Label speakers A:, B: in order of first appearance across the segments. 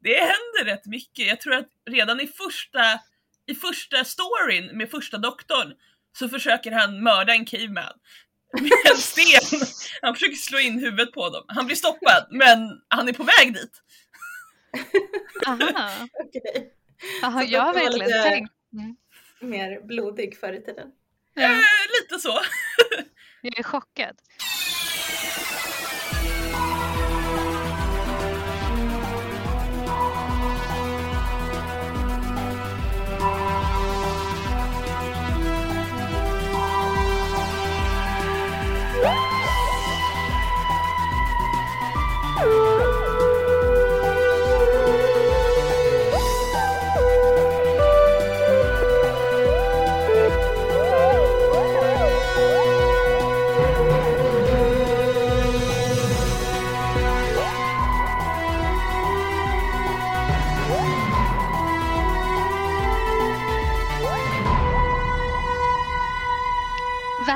A: det händer rätt mycket. Jag tror att redan i första, i första storyn med första doktorn så försöker han mörda en caveman med en sten. Han försöker slå in huvudet på dem. Han blir stoppad, men han är på väg dit.
B: Aha.
C: Okej.
B: Aha, jag har verkligen
C: lite-
B: tänkt. Mm.
C: Mer blodig förr i tiden.
A: Eh,
B: Ja,
A: lite så.
B: jag är chockad.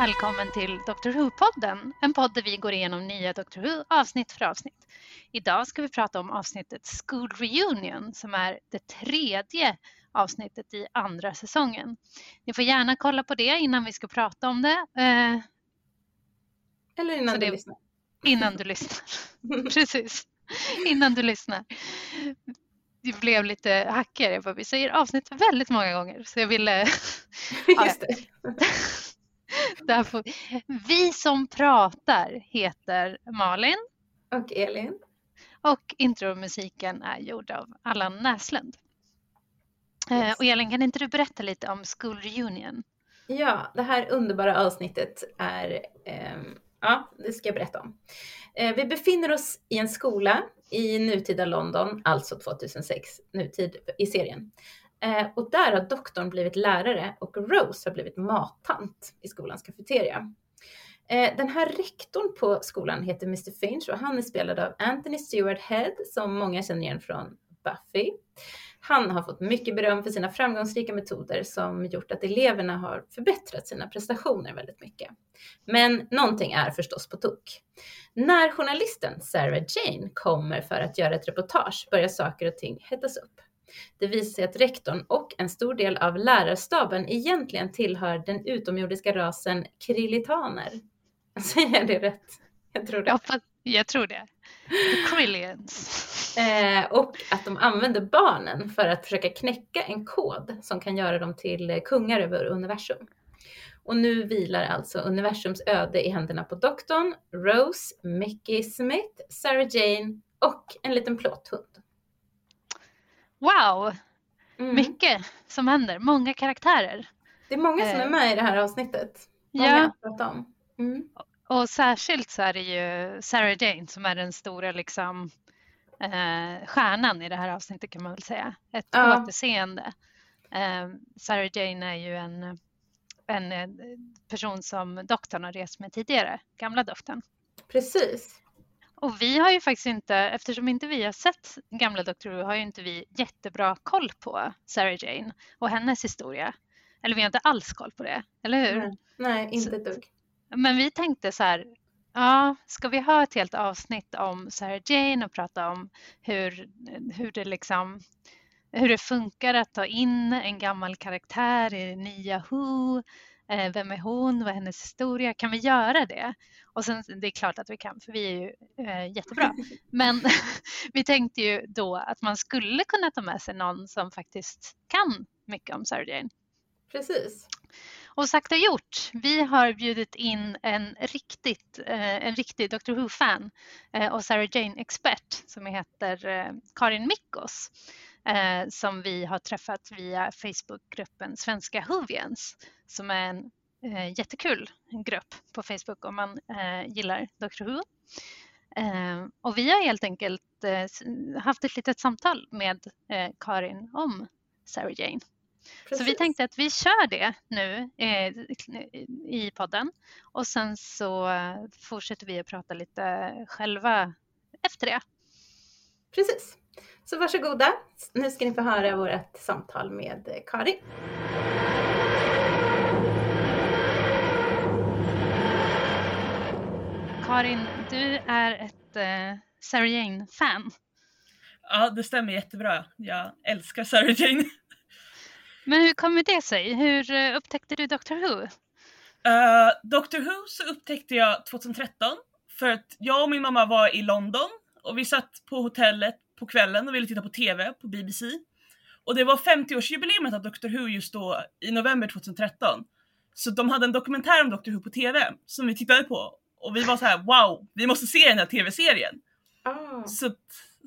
B: Välkommen till Doctor Who-podden, en podd där vi går igenom nya Doctor Who avsnitt för avsnitt. Idag ska vi prata om avsnittet School Reunion som är det tredje avsnittet i andra säsongen. Ni får gärna kolla på det innan vi ska prata om det, eh,
C: Eller innan
B: Så
C: du
B: det-
C: lyssnar.
B: innan du lyssnar. Precis, innan du lyssnar. Det blev lite hackigare vi säger avsnitt väldigt många gånger så jag ville
C: Just det.
B: Där får... Vi som pratar heter Malin
C: Och Elin.
B: och intromusiken är gjord av Allan Näslund. Eh,
C: Yes.
B: Och Elin, kan inte du berätta lite om School Reunion?
C: Ja, det här underbara avsnittet är, ehm, ja, det ska jag berätta om. Eh, vi befinner oss i en skola i nutida London, alltså 2006, nutid i serien. Eh, och där har doktorn blivit lärare och Rose har blivit mattant i skolans kafeteria. Eh, den här rektorn på skolan heter Mr Finch och han är spelad av Anthony Stewart Head som många känner igen från Buffy. Han har fått mycket beröm för sina framgångsrika metoder som gjort att eleverna har förbättrat sina prestationer väldigt mycket. Men någonting är förstås på tok. När journalisten Sarah Jane kommer för att göra ett reportage börjar saker och ting hettas upp. Det visar sig att rektorn och en stor del av lärarstaben egentligen tillhör den utomjordiska rasen krillitaner. Säger jag det rätt? Jag tror det.
B: Hoppas- jag tror det. The Krillians.
C: Eh, och att de använder barnen för att försöka knäcka en kod som kan göra dem till kungar över universum. Och nu vilar alltså universums öde i händerna på doktorn, Rose, Mickey Smith, Sarah Jane och en liten plåthund.
B: Wow,
C: Mm.
B: mycket som händer. Många karaktärer.
C: Det är många som
B: Eh.
C: är med i det här avsnittet. Många
B: Ja,
C: om. Mm.
B: och särskilt så är det ju Sarah Jane som är den stora liksom, eh, stjärnan i det här avsnittet kan man väl säga. Ett
C: Ja.
B: återseende. Eh, Sarah Jane är ju en, en eh, person som doktorn har rest med tidigare, gamla doktorn.
C: Precis.
B: Och vi har ju faktiskt inte, eftersom inte vi har sett gamla Dr. Who, har ju inte vi jättebra koll på Sarah Jane och hennes historia. Eller vi har inte alls koll på det, eller hur?
C: Nej, Nej inte ett dugg.
B: Men vi tänkte så här, ja, ska vi ha ett helt avsnitt om Sarah Jane och prata om hur, hur det liksom hur det funkar att ta in en gammal karaktär i nya Who. Eh, vem är hon? Vad är hennes historia? Kan vi göra det? Och sen, det är klart att vi kan, för vi är ju eh, jättebra. Men vi tänkte ju då att man skulle kunna ta med sig någon som faktiskt kan mycket om Sarah Jane.
C: Precis.
B: Och sagt och gjort, vi har bjudit in en, riktigt, eh, en riktig Dr Who-fan eh, och Sarah Jane-expert som heter Karin Mikkos som vi har träffat via Facebookgruppen Svenska Whovians som är en eh, jättekul grupp på Facebook om man eh, gillar Dr Who. Eh, och vi har helt enkelt eh, haft ett litet samtal med Karin om Sarah Jane. Så vi
C: Precis.
B: tänkte att vi kör det nu eh, i podden och sen så fortsätter vi att prata lite själva efter det.
C: Precis. Så varsågoda. Nu ska ni få höra vårt samtal med Karin.
B: Karin, du är ett eh, Sarah Jane-fan.
A: Ja, det stämmer jättebra. Jag älskar Sarah Jane.
B: Men hur kommer det sig? Hur eh, upptäckte du Doctor Who?
A: Uh, Doctor Who så upptäckte jag 2013 för att jag och min mamma var i London och vi satt på hotellet på kvällen och ville titta på TV på BBC. Och det var 50-årsjubileumet av Doctor Who just då i november 2013. Så de hade en dokumentär om Doctor Who på TV som vi tittade på och vi var så här: wow, vi måste se den här TV-serien.
C: Ah.
A: Så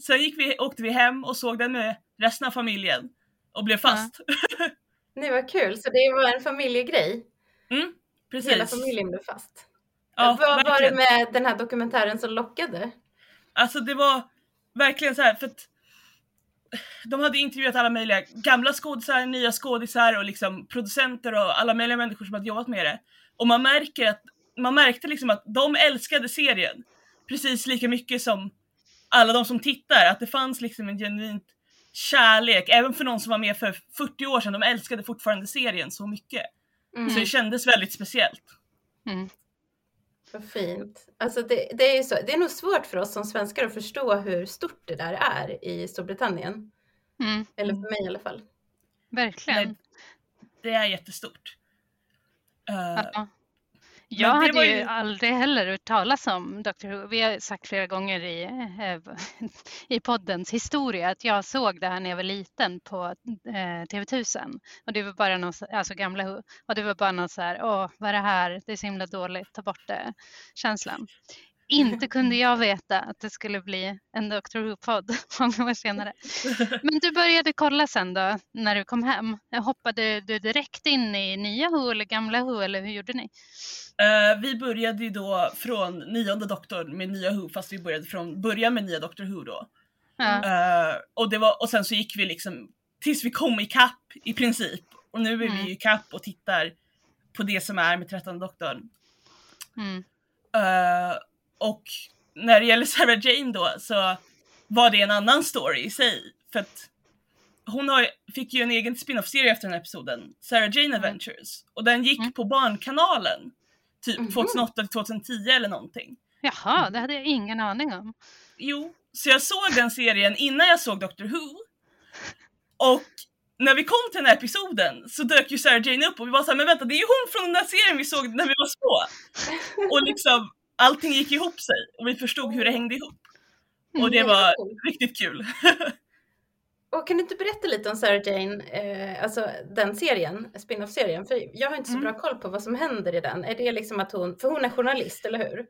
A: sen gick vi, åkte vi hem och såg den med resten av familjen och blev fast.
C: Nej vad kul, så det var en familjegrej?
A: mm, precis.
C: Hela familjen blev fast?
A: Ja,
C: Vad var det
A: verkligen.
C: med den här dokumentären som lockade?
A: Alltså det var verkligen så här för att de hade intervjuat alla möjliga gamla skådisar, nya skådisar och liksom producenter och alla möjliga människor som hade jobbat med det. Och man märker att man märkte liksom att de älskade serien precis lika mycket som alla de som tittar. Att det fanns liksom en genuint kärlek, även för någon som var med för 40 år sedan. De älskade fortfarande serien så mycket.
C: Mm.
A: Så det kändes väldigt speciellt.
B: Mm.
C: Vad fint. Alltså det, det, är ju så, det är nog svårt för oss som svenskar att förstå hur stort det där är i Storbritannien.
B: Mm.
C: Eller för mig i alla fall.
B: Verkligen.
A: Nej, Det är jättestort.
B: Ja. Jag hade ju
A: ju-
B: aldrig heller hört talas om Dr Who. Vi har sagt flera gånger i, eh, i poddens historia att jag såg det här när jag var liten på eh, TV1000. Och det var bara någon, så- alltså gamla Who. Och det var bara någon så här, åh vad är det här? Det är så himla dåligt, ta bort det. Känslan. Inte kunde jag veta att det skulle bli en Dr Who-podd många år senare. Men du började kolla sen då, när du kom hem. Hoppade du direkt in i nya Who eller gamla Who eller hur gjorde ni?
A: Eh, vi började ju då från nionde doktorn med nya Who fast vi började från början med nya Doctor Who då.
B: Ja.
A: Eh, och, det var, och sen så gick vi liksom tills vi kom ikapp i princip. Och nu är
B: Mm.
A: vi ikapp och tittar på det som är med trettonde doktorn.
B: Mm.
A: Eh, och när det gäller Sarah Jane då så var det en annan story i sig. För att hon har, fick ju en egen spin-off-serie efter den här episoden, Sarah Jane Adventures. Och den gick
B: Mm.
A: på Barnkanalen typ
C: Mhm.
A: 2008 eller 2010 eller någonting.
B: Jaha, det hade jag ingen aning om.
A: Jo, så jag såg den serien innan jag såg Doctor Who. Och när vi kom till den här episoden så dök ju Sarah Jane upp och vi var såhär, men vänta det är ju hon från den där serien vi såg när vi var små. Och liksom allting gick ihop sig och vi förstod hur det hängde ihop. Och det
C: Mm,
A: var riktigt kul.
C: Och kan du inte berätta lite om Sarah Jane, eh, alltså den serien, spin-off-serien? För jag har inte så
A: Mm.
C: bra koll på vad som händer i den. Är det liksom att hon, för hon är journalist, eller hur?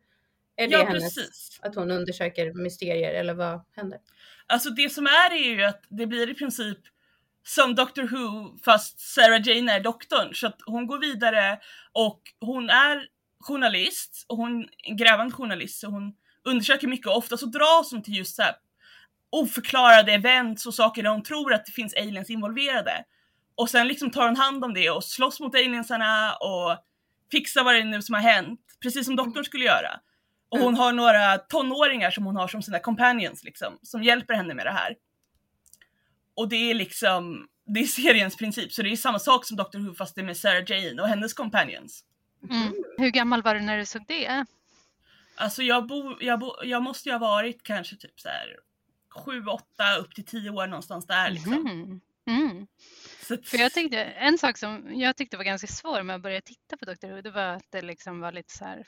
C: Är det
A: Ja
C: hennes,
A: precis.
C: att hon undersöker mysterier eller vad händer?
A: Alltså det som är är ju att det blir i princip som Doctor Who fast Sarah Jane är doktorn. Så att hon går vidare och hon är journalist och hon är en grävande journalist så hon undersöker mycket och ofta så dras hon till just så här oförklarade events och saker där hon tror att det finns aliens involverade. Och sen liksom tar hon hand om det och slåss mot aliensarna och fixar vad det är nu som har hänt. Precis som doktorn skulle göra. Och hon har några tonåringar som hon har som sina companions liksom, som hjälper henne med det här. Och det är liksom, det är seriens princip, så det är samma sak som Doctor Who fast det är med Sarah Jane och hennes companions.
B: Mm. Hur gammal var du när du såg det?
A: Alltså jag, bo, jag, bo, jag måste ju ha varit kanske typ så här 7, 8 upp till 10 år någonstans där liksom.
B: Mhm. Mm.
A: Att,
B: För jag tyckte, en sak som jag tyckte var ganska svår med att börja titta på Dr Who, det var att det liksom var lite så här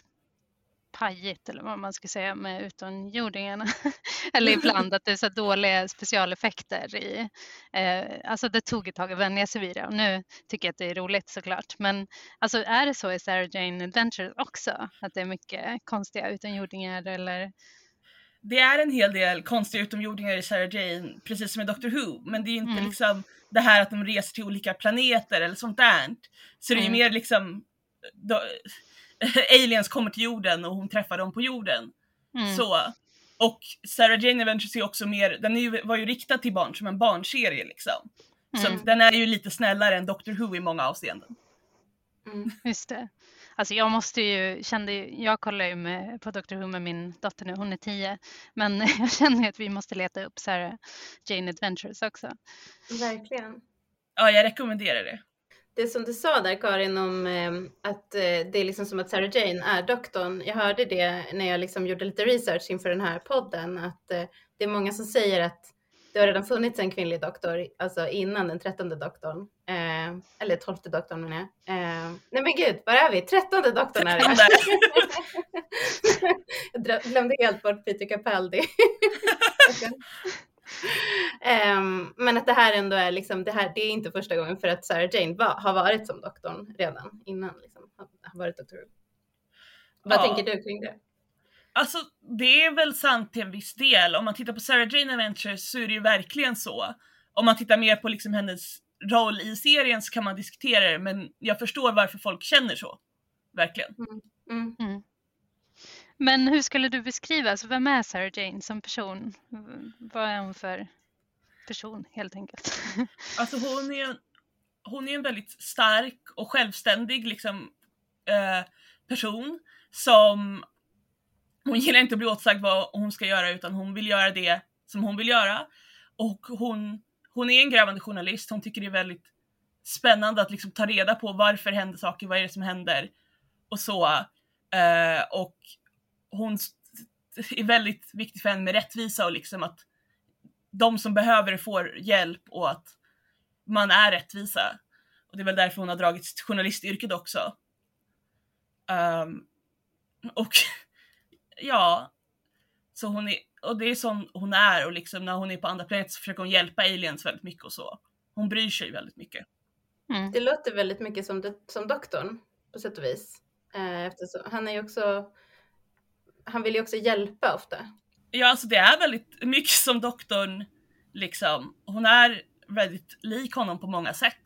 B: pajigt eller vad man ska säga med utomjordingarna. eller ibland att det är så dåliga specialeffekter i. Eh, alltså det tog ett tag att vänja sig vid det och nu tycker jag att det är roligt såklart. Men alltså är det så i Sarah Jane Adventures också? Att det är mycket konstiga utomjordingar eller?
A: det är en hel del konstiga utomjordingar i Sarah Jane, precis som i Doctor Who, men det är inte
B: Mm.
A: liksom det här att de reser till olika planeter eller sånt där. Så det är
B: Mm.
A: mer liksom då, aliens kommer till jorden och hon träffar dem på jorden.
B: Mm.
A: Så. Och Sarah Jane Adventures är också mer, den är ju, var ju riktad till barn som en barnserie liksom. Så
B: Mm.
A: den är ju lite snällare än Doctor Who i många avseenden.
C: Mm.
B: Just det. Alltså jag måste ju, kände, jag kollar ju med, på Dr Who med min dotter nu, hon är tio. Men jag känner att vi måste leta upp Sarah Jane Adventures också.
C: Verkligen.
A: Ja, jag rekommenderar det.
C: Det som du sa där Karin om eh, att eh, det är liksom som att Sarah Jane är doktorn. Jag hörde det när jag liksom gjorde lite research inför den här podden att eh, det är många som säger att det har redan funnits en kvinnlig doktor, alltså innan den trettonde doktorn. Eh, eller tolfte doktorn menar jag. Eh, nej men gud, var är vi? Trettonde doktorn är det. jag glömde helt bort Peter Capaldi. um, men att det här ändå är liksom, det här, det är inte första gången för att Sarah Jane var, har varit som doktorn redan innan liksom, har varit doktor. Vad ja. tänker du kring det?
A: Alltså det är väl sant till en viss del. Om man tittar på Sarah Jane Adventures så är det ju verkligen så. Om man tittar mer på liksom hennes roll i serien så kan man diskutera det men jag förstår varför folk känner så. Verkligen. Mm. Mm.
B: Men hur skulle du beskriva, alltså vem är Sarah Jane som person? Vad är hon för person helt enkelt?
A: Alltså hon är, hon är en väldigt stark och självständig liksom, eh, person som hon gillar inte att bli åtsagd vad hon ska göra utan hon vill göra det som hon vill göra. Och hon, hon är en grävande journalist, hon tycker det är väldigt spännande att liksom ta reda på varför händer saker, vad är det som händer och så. Eh, och hon är väldigt viktig för henne med rättvisa och liksom att de som behöver får hjälp och att man är rättvisa. Och det är väl därför hon har dragit sitt journalistyrket också. Um, och ja, så hon är, och det är sån hon är och liksom när hon är på andra planeter så försöker hon hjälpa aliens väldigt mycket och så. Hon bryr sig väldigt mycket.
C: Mm. Det låter väldigt mycket som, som doktorn på sätt och vis. Eh, eftersom, han är ju också, han vill ju också hjälpa ofta.
A: Ja, alltså det är väldigt mycket som doktorn liksom. Hon är väldigt lik honom på många sätt.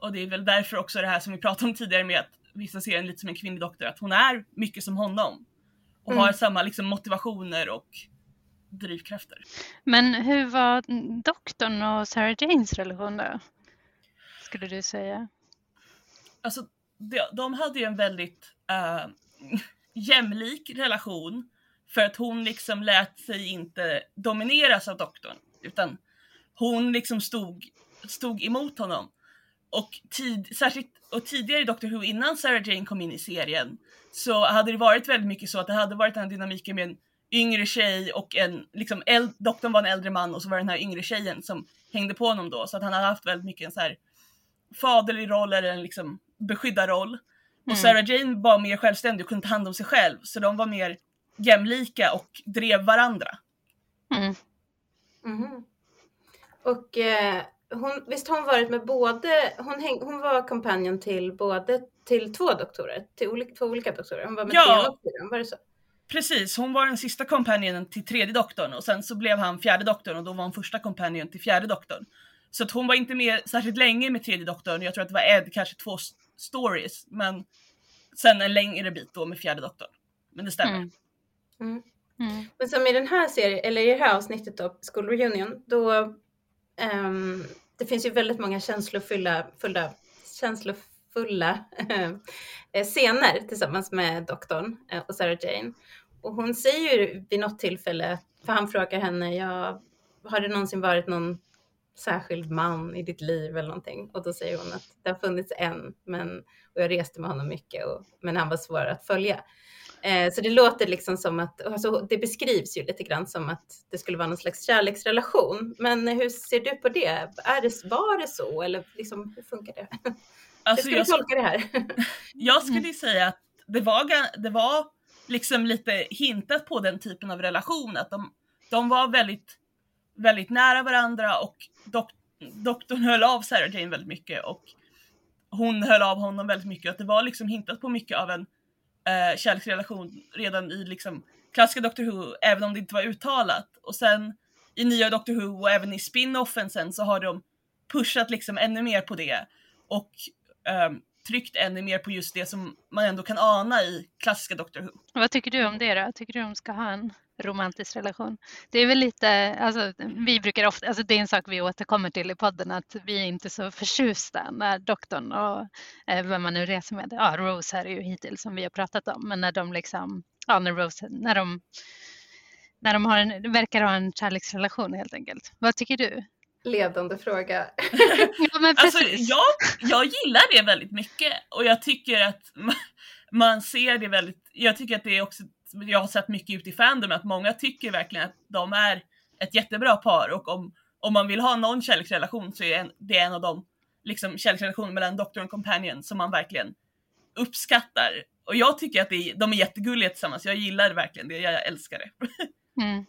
A: Och det är väl därför också det här som vi pratade om tidigare med att vissa ser henne lite som en kvinnlig doktor, att hon är mycket som honom och mm. har samma liksom, motivationer och drivkrafter.
B: Men hur var doktorn och Sarah Janes relation då? Skulle du säga?
A: Alltså, de, de hade ju en väldigt uh, jämlik relation för att hon liksom lät sig inte domineras av doktorn utan hon liksom stod, stod emot honom. Och, tid, särskilt, och tidigare i Doctor Who, innan Sarah Jane kom in i serien, så hade det varit väldigt mycket så att det hade varit den här dynamiken med en yngre tjej och en, liksom, äld, doktorn var en äldre man och så var det den här yngre tjejen som hängde på honom då. Så att han hade haft väldigt mycket en så här faderlig roll eller en liksom beskyddarroll. Mm. Och Sarah Jane var mer självständig och kunde ta hand om sig själv. Så de var mer jämlika och drev varandra. Mm.
C: Mm. Och eh, hon, visst har hon varit med både, hon, häng, hon var kompanjon till både till två doktorer, till olika, två olika doktorer. Hon var med ja, tiden, var det så?
A: Precis, hon var den sista kompanjonen till tredje doktorn och sen så blev han fjärde doktorn och då var hon första kompanjon till fjärde doktorn. Så att hon var inte med särskilt länge med tredje doktorn, jag tror att det var Ed, kanske två stories, men sen en längre bit då med fjärde doktorn. Men det stämmer. Mm.
C: Mm. Mm. Men som i den här serien, eller i det här avsnittet då, School Reunion, då um, det finns ju väldigt många känslofulla, fulla, känslofulla eh, scener tillsammans med doktorn eh, och Sarah Jane. Och hon säger ju vid något tillfälle, för han frågar henne, ja, har det någonsin varit någon särskild man i ditt liv eller någonting? Och då säger hon att det har funnits en, men och jag reste med honom mycket, och, men han var svår att följa. Eh, så det låter liksom som att, alltså det beskrivs ju lite grann som att det skulle vara någon slags kärleksrelation. Men hur ser du på det? Är det var det så eller liksom, hur funkar det? Alltså, hur ska du tolka det här?
A: jag skulle säga att det var, det var liksom lite hintat på den typen av relation, att de, de var väldigt, väldigt nära varandra och dok, doktorn höll av Sarah Jane väldigt mycket och hon höll av honom väldigt mycket. Att det var liksom hintat på mycket av en eh, kärleksrelation redan i liksom klassiska Doctor Who, även om det inte var uttalat. Och sen i nya Doctor Who och även i spin-offen sen så har de pushat liksom ännu mer på det och eh, tryckt ännu mer på just det som man ändå kan ana i klassiska Doctor Who.
B: Vad tycker du om det då? Tycker du de ska ha en romantisk relation? Det är väl lite, alltså vi brukar ofta, alltså det är en sak vi återkommer till i podden att vi är inte så förtjusta när doktorn och eh, vem man nu reser med, ja Rose här är ju hittills som vi har pratat om, men när de liksom, ja när Rose, när de när de har en, verkar ha en kärleksrelation helt enkelt. Vad tycker du?
C: ledande fråga.
A: ja, men alltså, jag, jag gillar det väldigt mycket och jag tycker att man, ser det väldigt, jag tycker att det är också, jag har sett mycket ute i fandom att många tycker verkligen att de är ett jättebra par och om, om man vill ha någon kärleksrelation så är det en av de liksom, kärleksrelationer mellan doktor och companion som man verkligen uppskattar. Och jag tycker att det de är jättegulliga tillsammans, jag gillar verkligen det, jag älskar det.
B: Mm.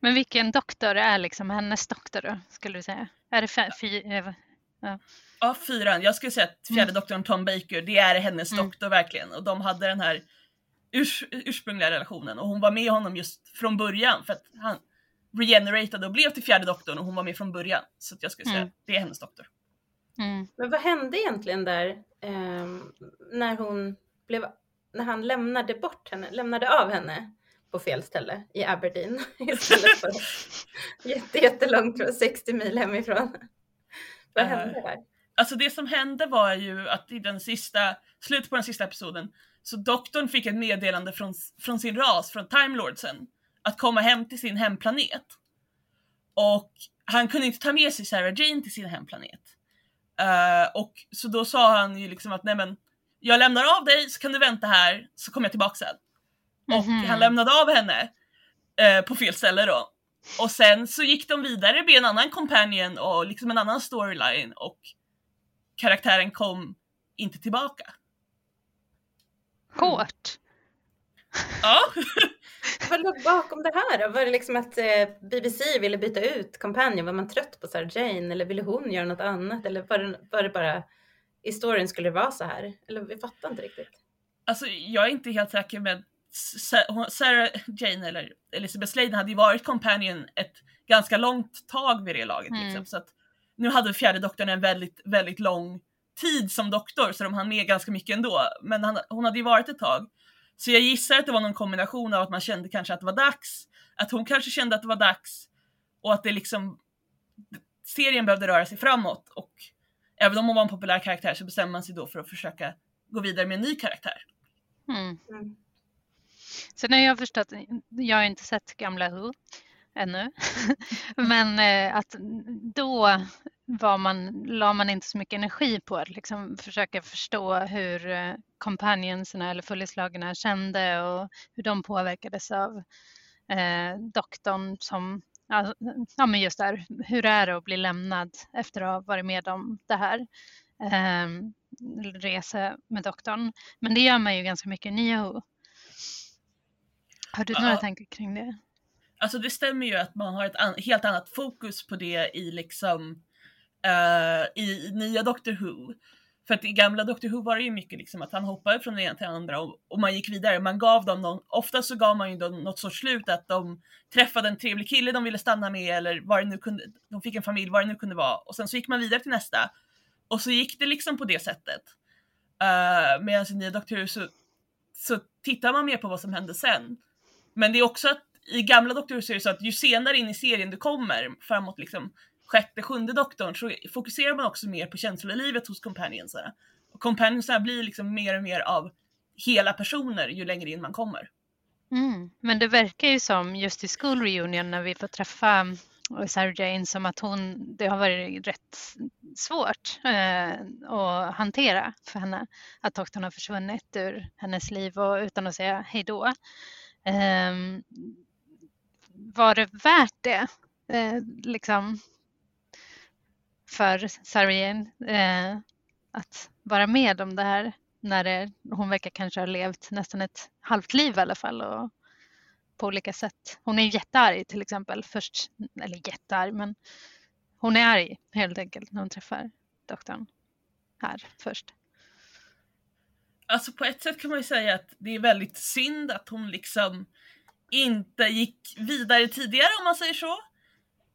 B: Men vilken doktor är liksom hennes doktor då, skulle du säga? Är det fy,
A: ja. ja, fyran. Jag skulle säga att fjärde mm. doktorn Tom Baker, det är hennes mm. doktor verkligen. Och de hade den här urs ursprungliga relationen och hon var med honom just från början för att han regeneratade och blev till fjärde doktorn och hon var med från början. Så jag skulle säga mm. det är hennes doktor.
C: Mm. Men vad hände egentligen där eh, när hon blev, när han lämnade bort henne, lämnade av henne på fel ställe i Aberdeen istället för jätte, jättelångt från 60 mil hemifrån. Vad hände där?
A: Alltså det som hände var ju att i den sista, slutet på den sista episoden, så doktorn fick ett meddelande från, från sin ras, från Time Lordsen, att komma hem till sin hemplanet. Och han kunde inte ta med sig Sarah Jane till sin hemplanet. Uh, och så då sa han ju liksom att nej men, jag lämnar av dig så kan du vänta här så kommer jag tillbaka sen. Mm -hmm. Och mhm. han lämnade av henne uh, på fel ställe då. Och sen så gick de vidare med en annan companion och liksom en annan storyline och karaktären kom inte tillbaka.
B: Hårt.
A: Ja.
C: Vad låg bakom det här Var det liksom att eh, BBC ville byta ut Companion? Var man trött på Sarah Jane eller ville hon göra något annat? Eller var det, var det bara i storyn skulle det vara så här? Eller vi fattar inte riktigt.
A: Alltså jag är inte helt säker men Sarah Jane eller Elizabeth Sladen hade ju varit Companion ett ganska långt tag vid det laget. Mm. Liksom, så att nu hade fjärde doktorn en väldigt, väldigt lång tid som doktor så de hann med ganska mycket ändå. Men han, hon hade ju varit ett tag. Så jag gissar att det var någon kombination av att man kände kanske att det var dags, att hon kanske kände att det var dags och att det liksom serien behövde röra sig framåt och även om hon var en populär karaktär så bestämde man sig då för att försöka gå vidare med en ny karaktär.
B: Mm. Mm. Sen har jag förstått, jag har inte sett gamla Who ännu, men eh, att då var man, la man inte så mycket energi på att liksom försöka förstå hur eh, companionsarna eller följeslagarna kände och hur de påverkades av eh, doktorn som, ja men just där, hur är det att bli lämnad efter att ha varit med om det här? Eh, resa med doktorn. Men det gör man ju ganska mycket i Nya Who. Har du några ja. tankar kring det?
A: Alltså det stämmer ju att man har ett an helt annat fokus på det i liksom uh, i nya Doctor Who. För att i gamla Doctor Who var det ju mycket liksom att han hoppade från det ena till det andra och, och man gick vidare. Man gav dem någon, ofta så gav man ju dem något sorts slut att de träffade en trevlig kille de ville stanna med eller vad det nu kunde, de fick en familj, vad det nu kunde vara. Och sen så gick man vidare till nästa. Och så gick det liksom på det sättet. Uh, Medan i nya Doctor Who så, så tittar man mer på vad som hände sen. Men det är också att i gamla Doctor Who så är det så att ju senare in i serien du kommer, framåt liksom sjätte, sjunde doktorn, så fokuserar man också mer på känslolivet hos companionsarna. Och companionsarna blir liksom mer och mer av hela personer ju längre in man kommer.
B: Mm. Men det verkar ju som just i School Reunion när vi får träffa eh, Sarah Jane som att hon, det har varit rätt svårt eh, att hantera för henne att doktorn har försvunnit ur hennes liv och utan att säga hej då. Eh, var det värt det? Eh, liksom för Sarien eh, att vara med om det här när det, hon verkar kanske ha levt nästan ett halvt liv i alla fall och på olika sätt. Hon är jättearg till exempel först, eller jättearg men hon är arg helt enkelt när hon träffar doktorn här först.
A: Alltså på ett sätt kan man ju säga att det är väldigt synd att hon liksom inte gick vidare tidigare om man säger så.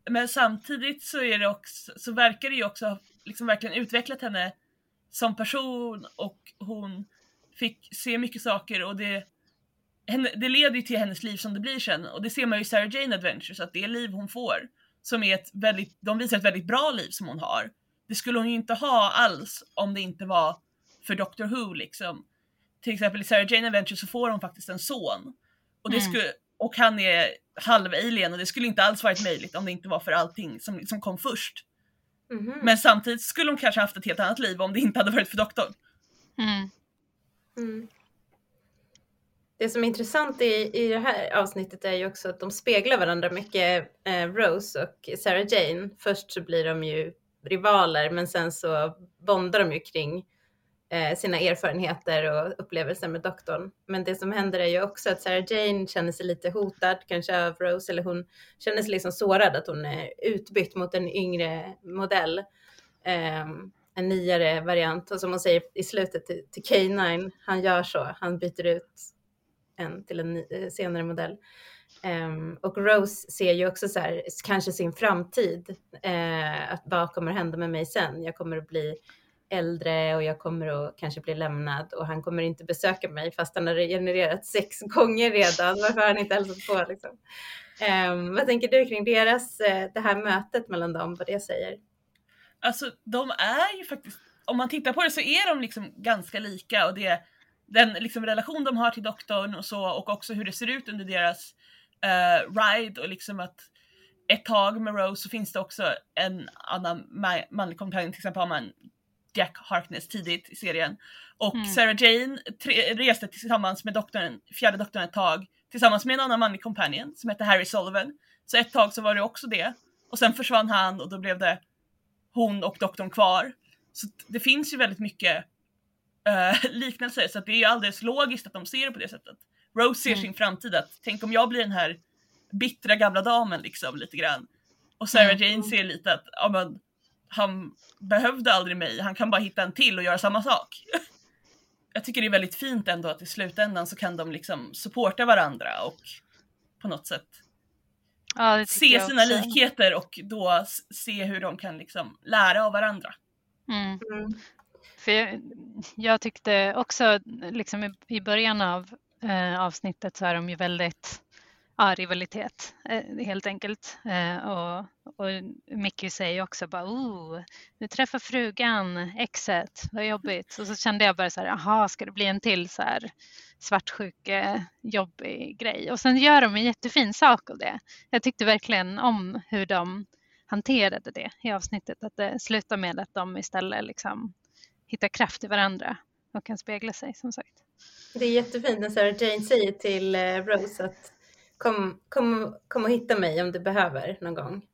A: Men samtidigt så, är det också, så verkar det ju också ha liksom verkligen utvecklat henne som person och hon fick se mycket saker och det, henne, det leder ju till hennes liv som det blir sen och det ser man ju i Sarah Jane Adventures att det liv hon får som är ett väldigt, de visar ett väldigt bra liv som hon har. Det skulle hon ju inte ha alls om det inte var för Doctor Who liksom. Till exempel i Sarah Jane Adventures så får hon faktiskt en son och det mm. Och han är halv-alien och det skulle inte alls varit möjligt om det inte var för allting som, som kom först. Mm -hmm. Men samtidigt skulle hon kanske haft ett helt annat liv om det inte hade varit för doktorn.
B: Mm. Mm.
C: Det som är intressant i, i det här avsnittet är ju också att de speglar varandra mycket, eh, Rose och Sarah Jane. Först så blir de ju rivaler, men sen så bondar de ju kring eh, Eh, sina erfarenheter och upplevelser med doktorn. Men det som händer är ju också att Sarah Jane känner sig lite hotad, kanske av Rose, eller hon känner sig liksom sårad att hon är utbytt mot en yngre modell. Eh, en nyare variant och som hon säger i slutet till, till K9, han gör så, han byter ut en till en ny, eh, senare modell. Um, och Rose ser ju också så här, kanske sin framtid, eh, att vad kommer hända med mig sen? Jag kommer att bli äldre och jag kommer att kanske bli lämnad och han kommer inte besöka mig fast han har regenererat sex gånger redan. Varför har han inte hälsat på liksom? Um, vad tänker du kring deras, eh, det här mötet mellan dem, vad det säger?
A: Alltså de är ju faktiskt, om man tittar på det så är de liksom ganska lika och det den liksom relation de har till doktorn och så och också hur det ser ut under deras uh, ride och liksom att ett tag med Rose så finns det också en annan manlig kompanjon, till exempel har man Jack Harkness tidigt i serien. Och mm. Sarah Jane reste tillsammans med doktorn, fjärde doktorn ett tag tillsammans med en annan manlig companion som hette Harry Sullivan. Så ett tag så var det också det. Och sen försvann han och då blev det hon och doktorn kvar. Så det finns ju väldigt mycket uh, liknelser så det är ju alldeles logiskt att de ser det på det sättet. Rose ser mm. sin framtid att tänk om jag blir den här bittra gamla damen liksom lite grann. Och Sarah mm. Jane ser lite att ja, men, han behövde aldrig mig, han kan bara hitta en till och göra samma sak. Jag tycker det är väldigt fint ändå att i slutändan så kan de liksom supporta varandra och på något sätt ja, se sina likheter och då se hur de kan liksom lära av varandra.
B: Mm. Mm. För jag, jag, tyckte också liksom i, i början av eh, avsnittet så är de ju väldigt ja, rivalitet eh, helt enkelt. Eh, och, och Mickey säger också bara oh, nu träffar frugan exet, vad jobbigt. Och så kände jag bara så här, jaha, ska det bli en till så här svartsjuk jobbig grej? Och sen gör de en jättefin sak av det. Jag tyckte verkligen om hur de hanterade det i avsnittet, att det slutar med att de istället liksom hittar kraft i varandra och kan spegla sig som sagt.
C: Det är jättefint när Sarah Jane säger till eh, Rose att kom, kom, kom och hitta mig om du behöver någon gång.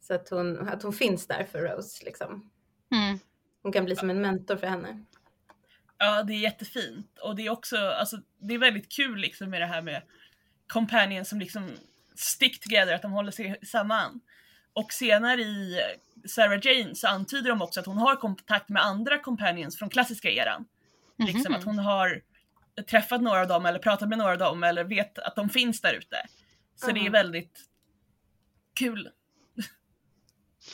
C: Så att hon, att hon finns där för Rose liksom. Mm. Hon kan bli som en mentor för henne.
A: Ja, det är jättefint och det är också, alltså det är väldigt kul liksom med det här med companions som liksom stick together, att de håller sig samman. Och senare i Sarah Jane så antyder de också att hon har kontakt med andra companions från klassiska eran. Mm -hmm. Liksom att hon har träffat några av dem eller pratat med några av dem eller vet att de finns där ute. Så mm. det är väldigt kul.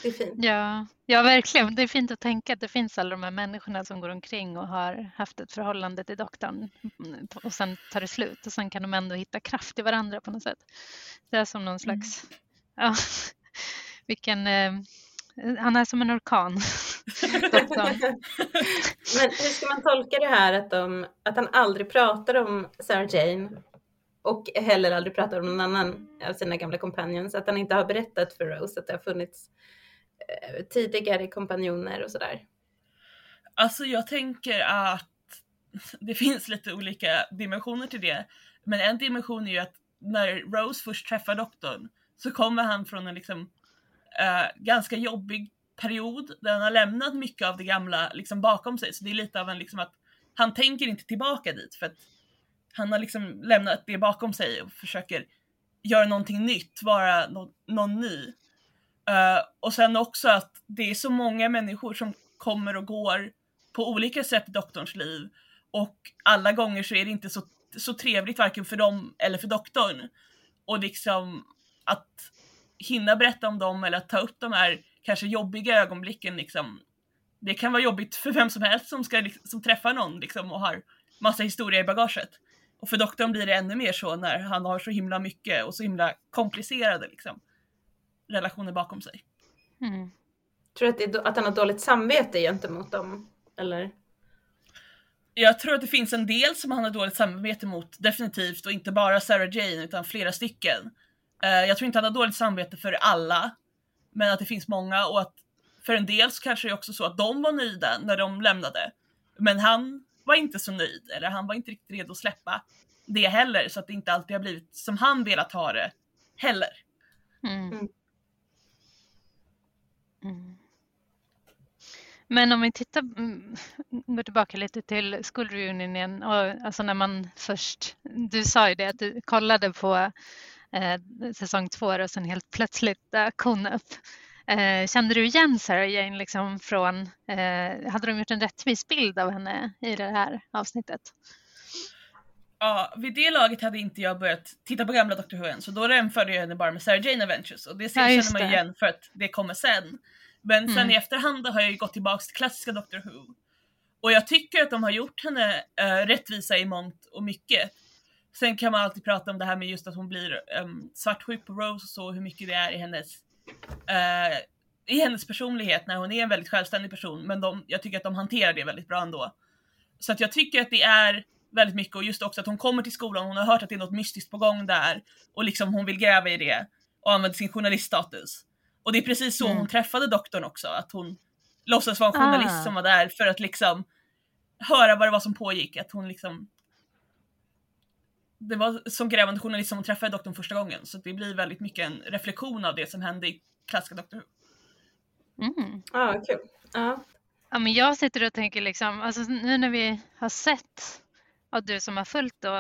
C: Det är fint.
B: Ja, ja, verkligen. Det är fint att tänka att det finns alla de här människorna som går omkring och har haft ett förhållande till doktorn och sen tar det slut och sen kan de ändå hitta kraft i varandra på något sätt. Det är som någon slags, mm. ja, vilken eh, han är som en orkan.
C: Men hur ska man tolka det här att, de, att han aldrig pratar om Sarah Jane och heller aldrig pratar om någon annan av sina gamla companions, att han inte har berättat för Rose att det har funnits eh, tidigare kompanjoner och sådär?
A: Alltså jag tänker att det finns lite olika dimensioner till det. Men en dimension är ju att när Rose först träffar doktorn så kommer han från en liksom eh, ganska jobbig period där han har lämnat mycket av det gamla liksom bakom sig. Så det är lite av en liksom att han tänker inte tillbaka dit för att han har liksom lämnat det bakom sig och försöker göra någonting nytt, vara no någon ny. Uh, och sen också att det är så många människor som kommer och går på olika sätt i doktorns liv och alla gånger så är det inte så, så trevligt varken för dem eller för doktorn. Och liksom att hinna berätta om dem eller att ta upp de här kanske jobbiga ögonblicken liksom. Det kan vara jobbigt för vem som helst som ska som träffar någon liksom och har massa historia i bagaget. Och för doktorn blir det ännu mer så när han har så himla mycket och så himla komplicerade liksom, relationer bakom sig.
C: Mm. Tror du att, det, att han har dåligt samvete gentemot dem? Eller?
A: Jag tror att det finns en del som han har dåligt samvete mot, definitivt, och inte bara Sarah Jane utan flera stycken. Uh, jag tror inte han har dåligt samvete för alla, men att det finns många och att för en del så kanske det är också så att de var nöjda när de lämnade. Men han var inte så nöjd eller han var inte riktigt redo att släppa det heller så att det inte alltid har blivit som han velat ha det heller.
B: Mm.
C: Mm.
B: Mm. Men om vi tittar, mm, går tillbaka lite till skolreunionen och alltså när man först, du sa ju det att du kollade på eh, säsong två och sen helt plötsligt dök hon upp. Eh, kände du igen Sarah Jane liksom från, eh, hade de gjort en rättvis bild av henne i det här avsnittet?
A: Ja, vid det laget hade inte jag börjat titta på gamla Doctor Who än, så då jämförde jag henne bara med Sarah Jane Adventures och det
B: Ja,
A: känner man
B: det.
A: igen för att det kommer sen. Men sen
B: Mm.
A: i efterhand har jag ju gått tillbaks till klassiska Doctor Who. Och jag tycker att de har gjort henne äh, rättvisa i mångt och mycket. Sen kan man alltid prata om det här med just att hon blir um, svartsjuk på Rose och så, hur mycket det är i hennes, eh, i hennes personlighet när hon är en väldigt självständig person. Men de, jag tycker att de hanterar det väldigt bra ändå. Så att jag tycker att det är väldigt mycket och just också att hon kommer till skolan, hon har hört att det är något mystiskt på gång där och liksom hon vill gräva i det och använder sin journaliststatus. Och det är precis så
B: Mm.
A: hon träffade doktorn också, att hon låtsas vara en journalist
B: Ah.
A: som var där för att liksom höra vad det var som pågick, att hon liksom det var som grävande journalist som hon träffade doktorn första gången, så det blir väldigt mycket en reflektion av det som hände i klassiska Doctor Who.
B: Mm.
C: Ja, kul. Ja.
B: Ja, men jag sitter och tänker liksom, alltså nu när vi har sett, och du som har följt då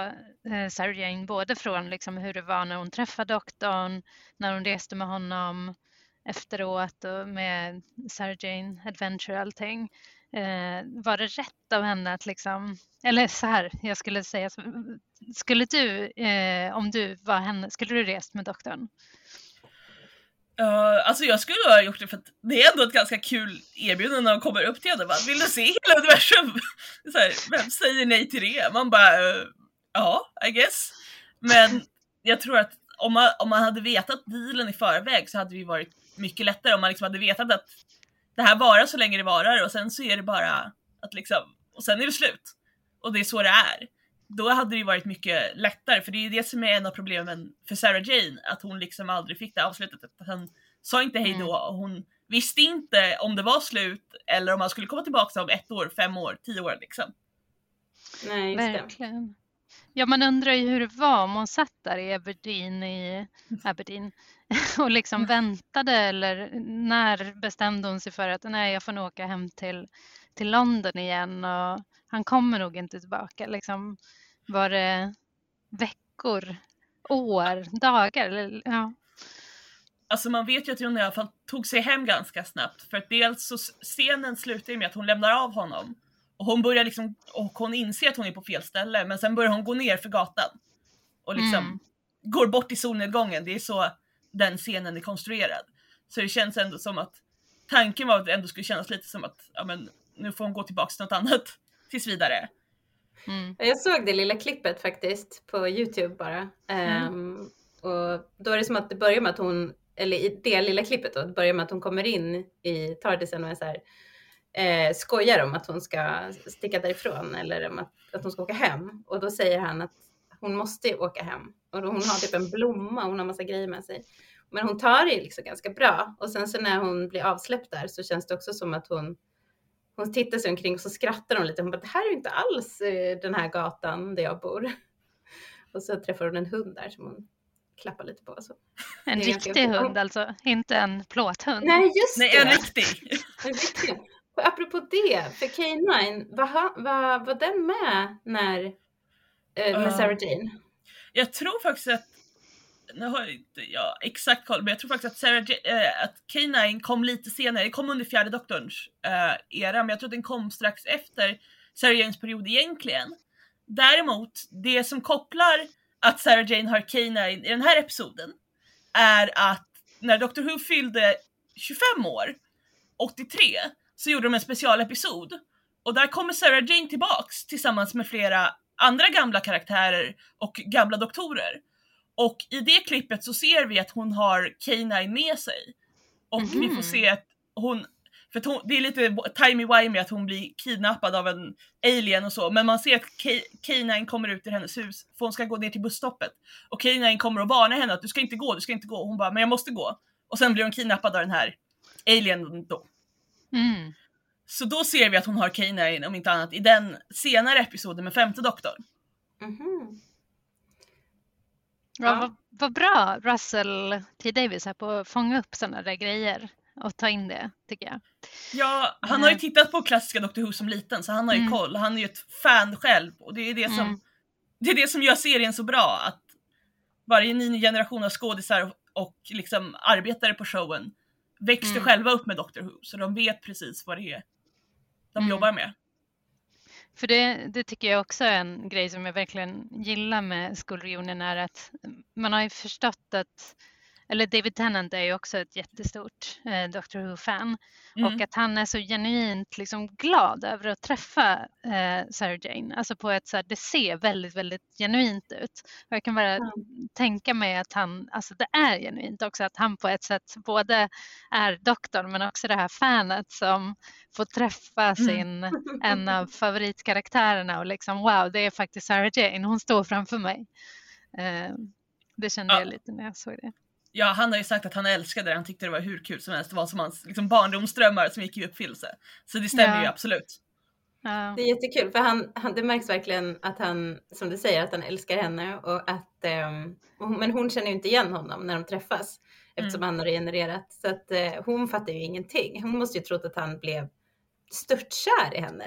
B: eh, Sarah Jane, både från liksom hur det var när hon träffade doktorn, när hon reste med honom efteråt och med Sarah Jane Adventure och allting. Eh, var det rätt av henne att liksom, eller så här, jag skulle säga, skulle du, eh, om du var henne, skulle du rest med doktorn?
A: Uh, alltså jag skulle ha gjort det för att det är ändå ett ganska kul erbjudande när de kommer upp till en och bara Vill du se hela universum? Så här, vem säger nej till det? Man bara uh, ja, I guess. Men jag tror att om man, om man hade vetat dealen i förväg så hade det ju varit mycket lättare om man liksom hade vetat att det här varar så länge det varar och sen så är det bara att liksom, och sen är det slut. Och det är så det är. Då hade det ju varit mycket lättare, för det är ju det som är en av problemen för Sarah Jane, att hon liksom aldrig fick det avslutet. Att han sa inte hej då och hon visste inte om det var slut eller om han skulle komma tillbaka om ett år, fem år, tio år liksom.
C: Nej, just.
B: Verkligen. Ja, man undrar ju hur det var om hon satt där i Aberdeen, i Aberdeen och liksom väntade eller när bestämde hon sig för att nej, jag får nog åka hem till, till London igen och han kommer nog inte tillbaka. Liksom, var det veckor, år, dagar? Ja.
A: Alltså man vet ju att hon i alla fall tog sig hem ganska snabbt för att dels så scenen slutar med att hon lämnar av honom och hon börjar liksom, och hon inser att hon är på fel ställe men sen börjar hon gå ner för gatan och liksom
B: Mm.
A: går bort i solnedgången. Det är så den scenen är konstruerad. Så det känns ändå som att tanken var att det ändå skulle kännas lite som att ja, men, nu får hon gå tillbaka till något annat tills vidare.
B: Mm.
C: Jag såg det lilla klippet faktiskt på Youtube bara. Ehm, och då är det som att det börjar med att hon, eller i det lilla klippet då, det börjar med att hon kommer in i Tardisen och är så här, eh, skojar om att hon ska sticka därifrån eller om att, att hon ska åka hem. Och då säger han att hon måste åka hem. Och hon har typ en blomma, hon har massa grejer med sig. Men hon tar det liksom ganska bra. Och sen så när hon blir avsläppt där så känns det också som att hon hon tittar sig omkring och så skrattar hon lite. Hon bara, det här är ju inte alls eh, den här gatan där jag bor. Och så träffar hon en hund där som hon klappar lite på. Så.
B: En riktig hund alltså, inte en plåthund.
C: Nej, just
A: Nej,
C: det!
A: en riktig!
C: En riktig. Och apropå det, för K9, var, var, var den med när, eh, med
A: Ja.
C: Sarah Jane?
A: Jag tror faktiskt att, nu har jag inte jag exakt koll, men jag tror faktiskt att, Sarah J- eh, att K9 kom lite senare, det kom under fjärde doktorns eh, era, men jag tror att den kom strax efter Sarah Janes period egentligen. Däremot, det som kopplar att Sarah Jane har K9 i den här episoden är att när Doctor Who fyllde 25 år, 83, så gjorde de en specialepisod och där kommer Sarah Jane tillbaks tillsammans med flera andra gamla karaktärer och gamla doktorer. Och i det klippet så ser vi att hon har K9 med sig. Och vi får
B: Mhm.
A: se att hon, för att hon, det är lite timey-wimey att hon blir kidnappad av en alien och så, men man ser att K- K9 kommer ut ur hennes hus, för hon ska gå ner till busstoppet. Och K9 kommer och varnar henne att du ska inte gå, du ska inte gå. Och hon bara, men jag måste gå. Och sen blir hon kidnappad av den här alienen då.
B: Mm.
A: Så då ser vi att hon har K9 om inte annat i den senare episoden med femte doktorn.
C: Mhm.
B: Ja,
C: Ja.
B: vad, vad bra Russell T Davis är på att fånga upp sådana där grejer och ta in det tycker jag.
A: Ja, han har ju
B: Mm.
A: tittat på klassiska Doctor Who som liten så han har ju
B: Mm.
A: koll. Han är ju ett fan själv och det är det som,
B: Mm.
A: det, är det som gör serien så bra. Att varje ny generation av skådisar och, och liksom arbetare på showen växte
B: Mm.
A: själva upp med Doctor Who så de vet precis vad det är de
B: Mm.
A: jobbar med.
B: För det, det tycker jag också är en grej som jag verkligen gillar med Reunion är att man har ju förstått att, eller David Tennant är ju också ett jättestort eh, Doctor Who-fan
A: Mm.
B: och att han är så genuint liksom glad över att träffa eh, Sarah Jane. Alltså på ett så här, det ser väldigt, väldigt genuint ut. Och jag kan bara
C: Mm.
B: tänka mig att han, alltså det är genuint också, att han på ett sätt både är doktorn men också det här fanet som får träffa sin, en av favoritkaraktärerna och liksom wow, det är faktiskt Sarah Jane, hon står framför mig. Eh, det kände
A: Ja.
B: jag lite när jag såg det.
A: Ja, han har ju sagt att han älskade det, han tyckte det var hur kul som helst. Det var som hans liksom, barndomsdrömmar som gick i uppfyllelse. Så det stämmer
B: Ja.
A: ju absolut.
B: Ja.
C: Det är jättekul för han, han, det märks verkligen att han, som du säger, att han älskar henne och att, och- men hon känner ju inte igen honom när de träffas eftersom han har regenererat. Så att eh, hon fattar ju ingenting. Hon måste ju trott att han blev störtkär i henne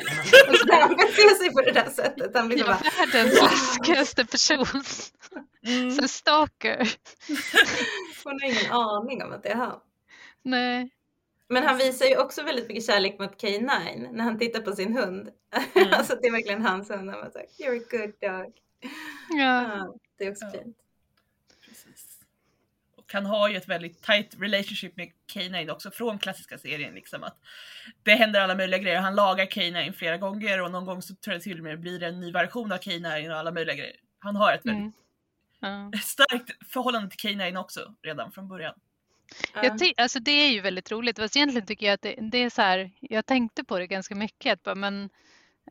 C: när han, beter sig på det där sättet. Han blir så
B: Ja,
C: bara,
B: världens läskigaste person.
A: Mm.
B: Så stalker.
C: hon har ingen aning om att det är han.
B: Nej.
C: Men han visar ju också väldigt mycket kärlek mot K9 när han tittar på sin hund.
A: Mm.
C: alltså det är verkligen hans hund. Han bara You're a good dog.
B: Ja.
C: Ja, det är också
A: Ja.
C: fint.
A: Precis. Han har ju ett väldigt tight relationship med K9 också från klassiska serien. Liksom, att det händer alla möjliga grejer. Han lagar K9 flera gånger och någon gång så tror jag till och med det blir en ny version av K9 och alla möjliga grejer. Han har ett väldigt
B: Mm. Ja.
A: starkt förhållande till K9 också redan från början.
C: Ja.
B: Jag alltså det är ju väldigt roligt. Fast egentligen tycker jag att det, det är så här, jag tänkte på det ganska mycket. Att bara, men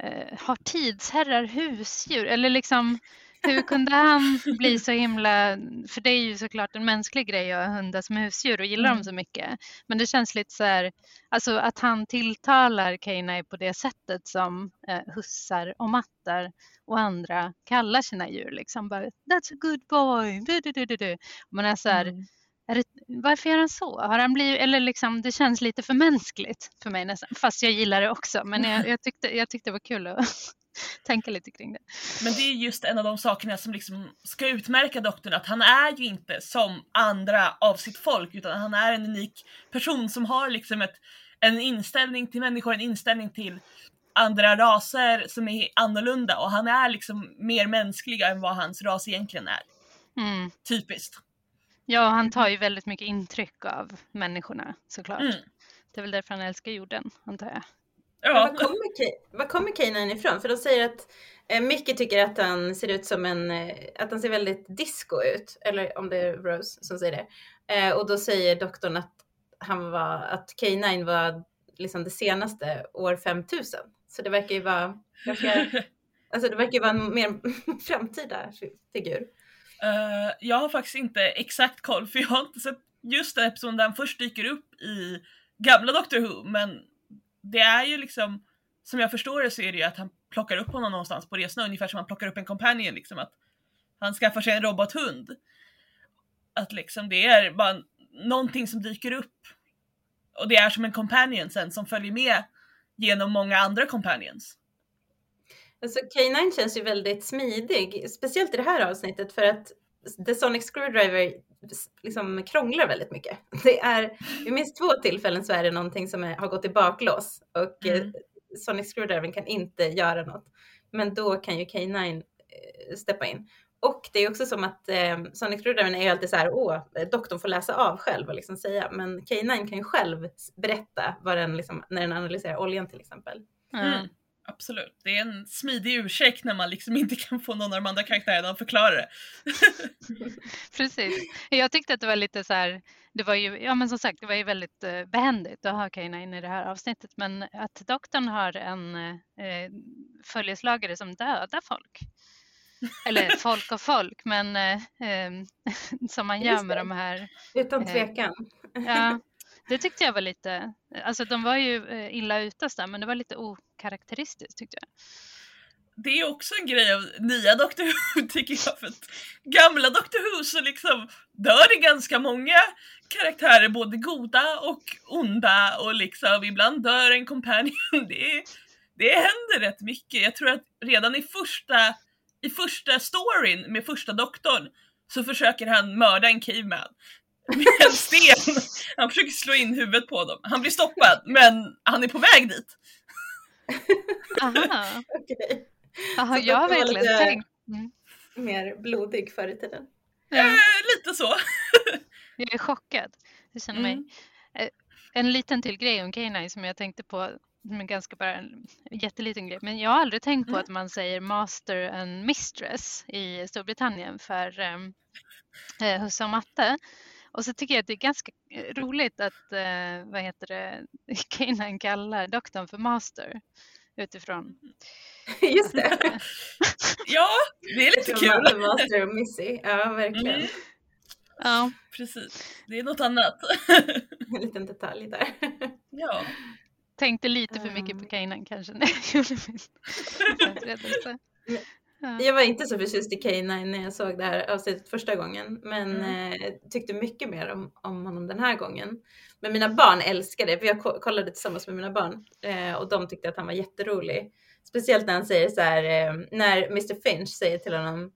B: eh, har tidsherrar husdjur? Eller liksom, hur kunde han bli så himla... För det är ju såklart en mänsklig grej att ha hundar som husdjur och gillar
A: Mm.
B: dem så mycket. Men det känns lite så här, alltså att han tilltalar Keinai på det sättet som eh, hussar och mattar och andra kallar sina djur. Liksom bara, That's a good boy. Du, du, du, du, du. Man är så här,
A: Mm.
B: är det, varför gör han så? Har han blivit, eller liksom, det känns lite för mänskligt för mig nästan. Fast jag gillar det också. Men jag, jag, tyckte, jag tyckte det var kul att tänka lite kring det.
A: Men det är just en av de sakerna som liksom ska utmärka doktorn, att han är ju inte som andra av sitt folk, utan han är en unik person som har liksom ett, en inställning till människor, en inställning till andra raser som är annorlunda och han är liksom mer mänsklig än vad hans ras egentligen är.
B: Mm.
A: Typiskt.
B: Ja, han tar ju väldigt mycket intryck av människorna såklart.
A: Mm.
B: Det är väl därför han älskar jorden, antar jag.
C: Men
A: Ja.
C: Var kommer, K- var kommer K9 ifrån? För de säger att eh, Micke tycker att han ser ut som en, eh, att han ser väldigt disco ut. Eller om det är Rose som säger det. Eh, och då säger doktorn att han var, att K9 var liksom det senaste år 5000. Så det verkar ju vara, ganska, alltså det verkar ju vara en mer framtida fi- figur.
A: Eh, jag har faktiskt inte exakt koll för jag har inte sett just den episoden där han först dyker upp i gamla Doctor Who men det är ju liksom som jag förstår det så är det ju att han plockar upp honom någonstans på resorna ungefär som han plockar upp en companion liksom att han skaffar sig en robothund. Att liksom det är bara någonting som dyker upp och det är som en companion sen som följer med genom många andra companions.
C: Alltså K9 känns ju väldigt smidig, speciellt i det här avsnittet för att The Sonic Screwdriver liksom krånglar väldigt mycket. Det är, vid minst två tillfällen så är det någonting som är, har gått i baklås och
A: Mm.
C: eh, Sonic Screwdriver kan inte göra något. Men då kan ju K9 eh, steppa in. Och det är också som att eh, Sonic Screwdriver är ju alltid så här, åh, doktorn får läsa av själv och liksom säga, men K9 kan ju själv berätta vad den liksom, när den analyserar oljan till exempel.
A: Mm. Absolut. Det är en smidig ursäkt när man liksom inte kan få någon av de andra karaktärerna att förklara det.
B: Precis. Jag tyckte att det var lite så här, det var ju, ja men som sagt, det var ju väldigt eh, behändigt att ha Kaina i det här avsnittet, men att doktorn har en eh, följeslagare som dödar folk. Eller folk och folk, men eh, eh, som man gör med de här
C: Utan
B: Eh,
C: tvekan.
B: Ja, det tyckte jag var lite, alltså de var ju eh, illa ute där, men det var lite okaraktäristiskt tyckte jag.
A: Det är också en grej av nya Doctor Who tycker jag, för att gamla Doctor Who så liksom dör det ganska många karaktärer, både goda och onda och liksom ibland dör en companion. Det, det händer rätt mycket. Jag tror att redan i första, i första storyn med första doktorn så försöker han mörda en caveman med en sten. Han försöker slå in huvudet på dem. Han blir stoppad, men han är på väg dit.
B: Aha,
C: Så
B: jag har verkligen
C: lite-
B: tänkt. Mm.
C: Mer blodig förr i tiden.
A: Eh,
B: Ja,
A: lite så.
B: jag är chockad. Jag känner mig.
A: Mm.
B: Eh, En liten till grej om K9 som jag tänkte på, är ganska bara en jätteliten grej, men jag har aldrig tänkt på
A: Mm.
B: att man säger master and mistress i Storbritannien för um, eh, husse och matte. Och så tycker jag att det är ganska eh, roligt att, eh, vad heter det, K9 kallar doktorn för master utifrån.
C: Just det.
A: Ja, det är lite kul.
C: Master och Missy. Ja, verkligen.
A: Mm,
B: Ja,
A: precis. Det är något annat.
C: En liten detalj där.
A: Ja.
B: tänkte lite för mycket på K9 kanske när jag gjorde min. Ja.
C: Jag var inte så förtjust i K9 när jag såg det här avsnittet första gången, men
A: Mm.
C: eh, tyckte mycket mer om, om honom den här gången. Men mina barn älskade det, för jag ko- kollade tillsammans med mina barn eh, och de tyckte att han var jätterolig. Speciellt när han säger så här, eh, när Mr Finch säger till honom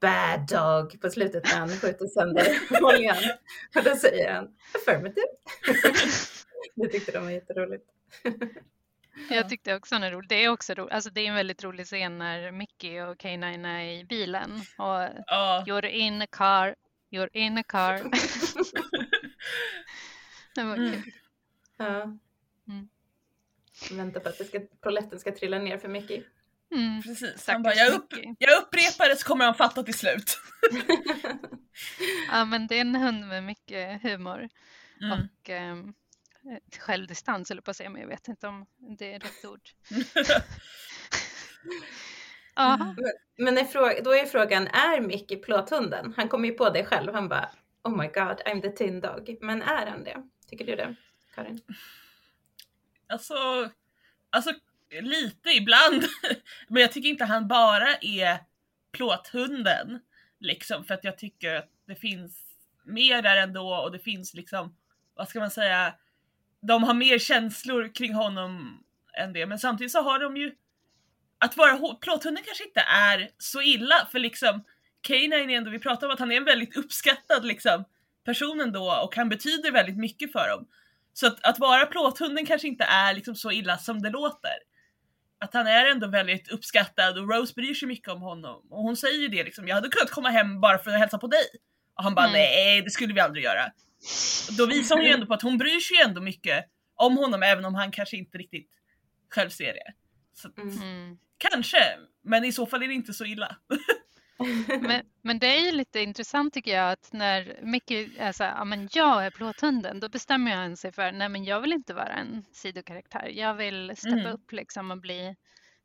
C: Bad dog på slutet när han skjuter sönder oljan. Och då säger han affirmative. det tyckte de var jätteroligt.
B: Jag tyckte också den är rolig. Det är också roligt. Alltså det är en väldigt rolig scen när Mickey och K9 är i bilen och
A: ja.
B: you're in a car, you're in a car. det var
A: Mm.
B: kul.
C: Ja.
B: Mm.
C: Vänta på att det ska, ska trilla ner för mycket.
B: Mm.
A: Precis. Han bara, jag, upp,
B: Mickey.
A: jag upprepar det så kommer han fatta till slut.
B: Ja, men det är en hund med mycket humor
A: Mm.
B: och eh, självdistans eller på att säga, men jag vet inte om det är rätt ord. Ja,
C: Men är då är frågan, är Mickey plåthunden? Han kommer ju på det själv. Han bara, oh my god, I'm the tin dog. Men är han det? Tycker du det, Karin?
A: Alltså, alltså lite ibland. Men jag tycker inte han bara är plåthunden. Liksom, för att jag tycker att det finns mer där ändå och det finns liksom, vad ska man säga, de har mer känslor kring honom än det. Men samtidigt så har de ju, att vara plåthunden kanske inte är så illa för liksom K9 är ändå, vi pratar om att han är en väldigt uppskattad liksom person ändå och han betyder väldigt mycket för dem. Så att, att vara plåthunden kanske inte är liksom så illa som det låter. Att han är ändå väldigt uppskattad och Rose bryr sig mycket om honom. Och hon säger ju det liksom, jag hade kunnat komma hem bara för att hälsa på dig. Och han bara
B: Mm.
A: nej, det skulle vi aldrig göra. Då visar hon ju ändå på att hon bryr sig ju ändå mycket om honom även om han kanske inte riktigt själv ser det. Så
C: Mm.
B: mm.
A: kanske, men i så fall är det inte så illa.
B: Men, men det är ju lite intressant tycker jag att när Mickey är så här, ja men jag är plåthunden, då bestämmer han sig för, nej men jag vill inte vara en sidokaraktär. Jag vill steppa
A: Mm.
B: upp liksom och bli,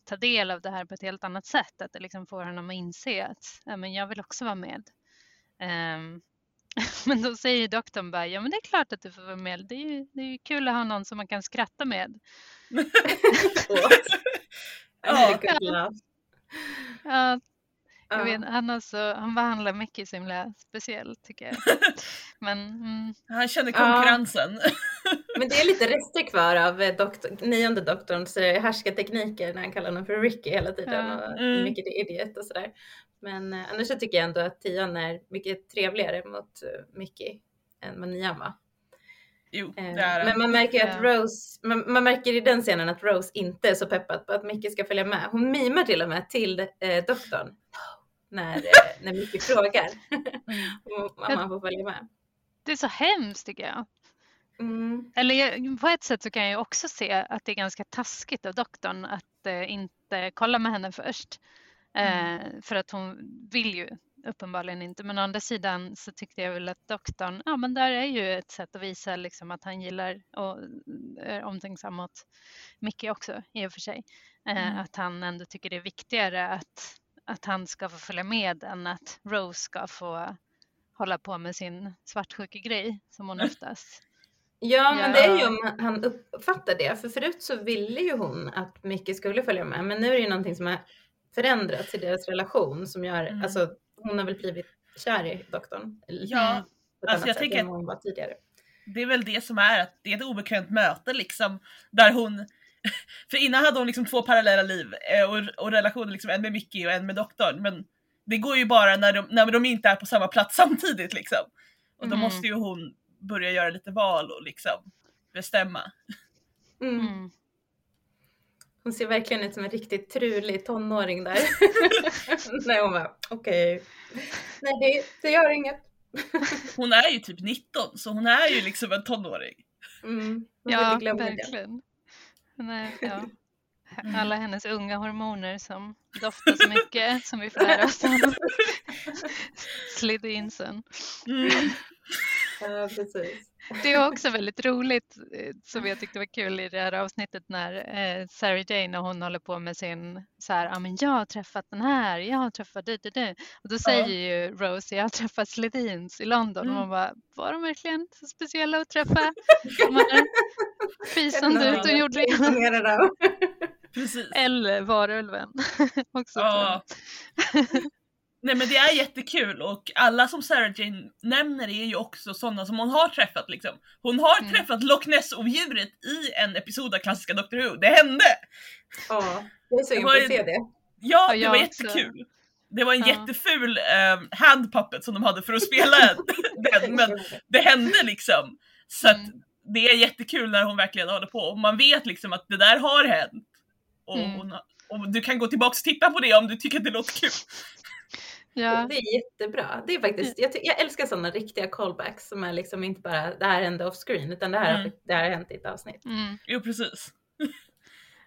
B: ta del av det här på ett helt annat sätt. Att det liksom får honom att inse att, ja men jag vill också vara med. Ehm, men då säger doktorn bara, ja men det är klart att du får vara med. Det är ju, det är ju kul att ha någon som man kan skratta med.
C: Ja. Laugh.
B: Ja, jag
C: Ja.
B: vet, han, alltså, han behandlar Mickey så himla speciellt tycker jag. Men mm,
A: Han känner
C: Ja.
A: konkurrensen.
C: Men det är lite rester kvar av eh, doktor, nionde doktorns härskartekniker när han kallar honom för Ricky hela tiden
B: Ja.
C: och
A: Mm.
C: mycket idiot och sådär. Men eh, annars så tycker jag ändå att tian är mycket trevligare mot eh, Mickey än vad nian var.
A: Jo, det
C: Eh,
A: är
C: Men
A: han.
C: man märker ju att. Rose, man, man märker i den scenen att Rose inte är så peppad på att Mickey ska följa med. Hon mimar till och med till eh, doktorn när, eh, när Mickey frågar om han får följa med.
B: det är så hemskt tycker jag.
C: Mm.
B: Eller jag- på ett sätt så kan jag också se att det är ganska taskigt av doktorn att eh, inte kolla med henne först. Eh, för att hon vill ju uppenbarligen inte. Men å andra sidan så tyckte jag väl att doktorn, ja men där är ju ett sätt att visa liksom att han gillar och är omtänksam mot Micke också i och för sig. Eh,
A: Mm.
B: Att han ändå tycker det är viktigare att, att han ska få följa med än att Rose ska få hålla på med sin svartsjukegrej som hon oftast
C: Ja, men det är ju om han uppfattar det. För förut så ville ju hon att Micke skulle följa med. Men nu är det ju någonting som har förändrats i deras relation som gör,
A: Mm.
C: alltså hon har väl blivit kär i doktorn.
A: Ja, alltså jag tänker
C: hon var tidigare.
A: det är väl det som är att det är ett obekvämt möte liksom. Där hon, för innan hade hon liksom två parallella liv eh, och, och relationer, liksom, en med Mickey och en med doktorn. Men det går ju bara när de, när de inte är på samma plats samtidigt liksom. Och då
B: Mm.
A: måste ju hon börja göra lite val och liksom bestämma.
C: Mm.
B: Mm.
C: Hon ser verkligen ut som en riktigt trulig tonåring där. Nej, hon bara okej. Nej, det, det gör inget.
A: Hon är ju typ 19 så hon är ju liksom en tonåring.
C: Mm.
B: Ja, verkligen. Nej, ja. Alla hennes unga hormoner som doftar så mycket som vi får lära oss om Slidinsen.
A: Mm.
C: Ja, precis.
B: Det är också väldigt roligt eh, som jag tyckte var kul i det här avsnittet när eh, Sarah Jane när hon håller på med sin så här, ja men jag har träffat den här, jag har träffat du, du, du. Och då säger ju Rose, jag har träffat Sledins i London och
A: Mm.
B: man bara, var de verkligen så speciella att träffa? De hade fisande ut och gjorde det.
A: Precis.
B: Eller varulven. också
A: Ja. Nej men det är jättekul och alla som Sarah Jane nämner är ju också sådana som hon har träffat liksom. Hon har
B: Mm.
A: träffat Loch Ness-odjuret i en episod av klassiska Doctor Who, det hände!
C: Ja, jag är sugen på
A: ju-
C: att se det.
A: Ja, det var jättekul. Det var en
B: Ja.
A: jätteful um, handpuppet som de hade för att spela den, men det hände liksom. Så att
B: Mm.
A: det är jättekul när hon verkligen håller på och man vet liksom att det där har hänt. Och,
B: Mm.
A: hon, har- och du kan gå tillbaka och titta på det om du tycker att det låter kul.
B: Ja.
C: Det är jättebra. Det är faktiskt, jag, jag älskar sådana riktiga callbacks som är liksom inte bara det här hände off screen utan det här,
A: Mm.
C: det här har hänt i ett avsnitt.
B: Mm.
A: Jo precis.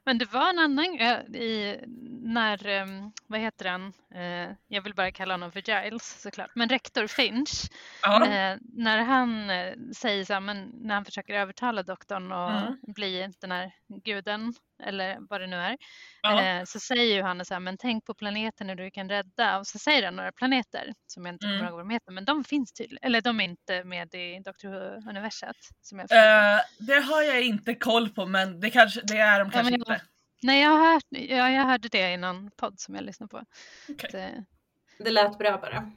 B: Men det var en annan eh, i när, eh, vad heter han, eh, jag vill bara kalla honom för Giles såklart, men rektor Finch,
A: Ja.
B: eh, när han säger så här, men när han försöker övertala doktorn och
A: Mm.
B: bli den här guden eller vad det nu är,
A: ja.
B: eh, så säger ju han så här, men tänk på planeterna du kan rädda och så säger han några planeter som jag inte kommer
A: Mm.
B: ihåg vad de heter, men de finns tydligen, eller de är inte med i Doctor Who-universet som jag förstår det.
A: Eh, det har jag inte koll på men det, kanske, det är de kanske
B: men jag-
A: inte.
B: Nej, jag, har hört, ja, jag hörde det i någon podd som jag lyssnade på.
A: Okej.
B: Att, eh,
C: Det lät bra bara.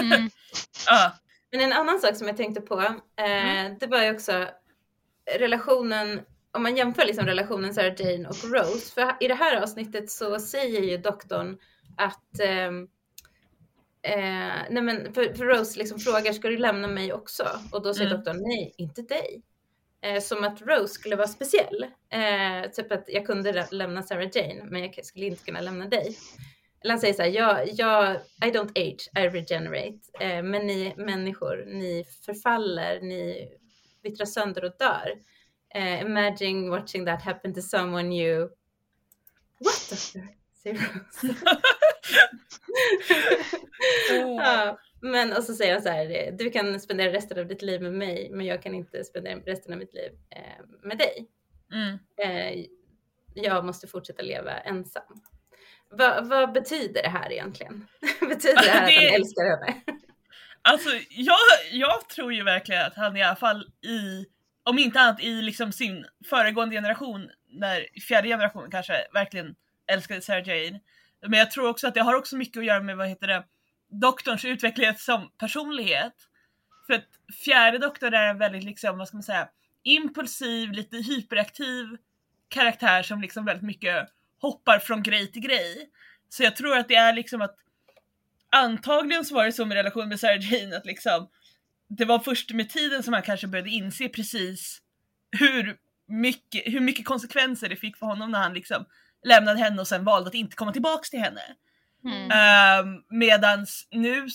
B: Mm,
A: Ja.
C: Men en annan sak som jag tänkte på, eh, det var ju också relationen, om man jämför liksom relationen Sarah Jane och Rose, för i det här avsnittet så säger ju doktorn att ehm, Eh, nej men för, för Rose liksom frågar, ska du lämna mig också? Och då säger
A: Mm.
C: doktorn, nej, inte dig. Eh, som att Rose skulle vara speciell. Eh, typ att jag kunde lä- lämna Sarah Jane, men jag skulle inte kunna lämna dig. Eller han säger så här, jag, jag, I don't age, I regenerate. Eh, men ni människor, ni förfaller, ni vittrar sönder och dör. Eh, imagine watching that happen to someone you... What? Säger Rose. ja, men och så säger han så här, du kan spendera resten av ditt liv med mig, men jag kan inte spendera resten av mitt liv eh, med dig.
A: Mm.
C: Eh, jag måste fortsätta leva ensam. Va, vad betyder det här egentligen? betyder det här att
A: Det-
C: han älskar henne?
A: Alltså jag, jag tror ju verkligen att han i alla fall i, om inte annat i liksom sin föregående generation, när fjärde generationen kanske verkligen älskade Sarah Jane. Men jag tror också att det har också mycket att göra med vad heter det, doktorns utveckling som personlighet. För att fjärde doktorn är en väldigt liksom, vad ska man säga, impulsiv, lite hyperaktiv karaktär som liksom väldigt mycket hoppar från grej till grej. Så jag tror att det är liksom att antagligen så var det så med relationen med Sarah Jane att liksom det var först med tiden som han kanske började inse precis hur mycket, hur mycket konsekvenser det fick för honom när han liksom lämnade henne och sen valde att inte komma tillbaks till henne.
B: mm,
A: Um, medans nu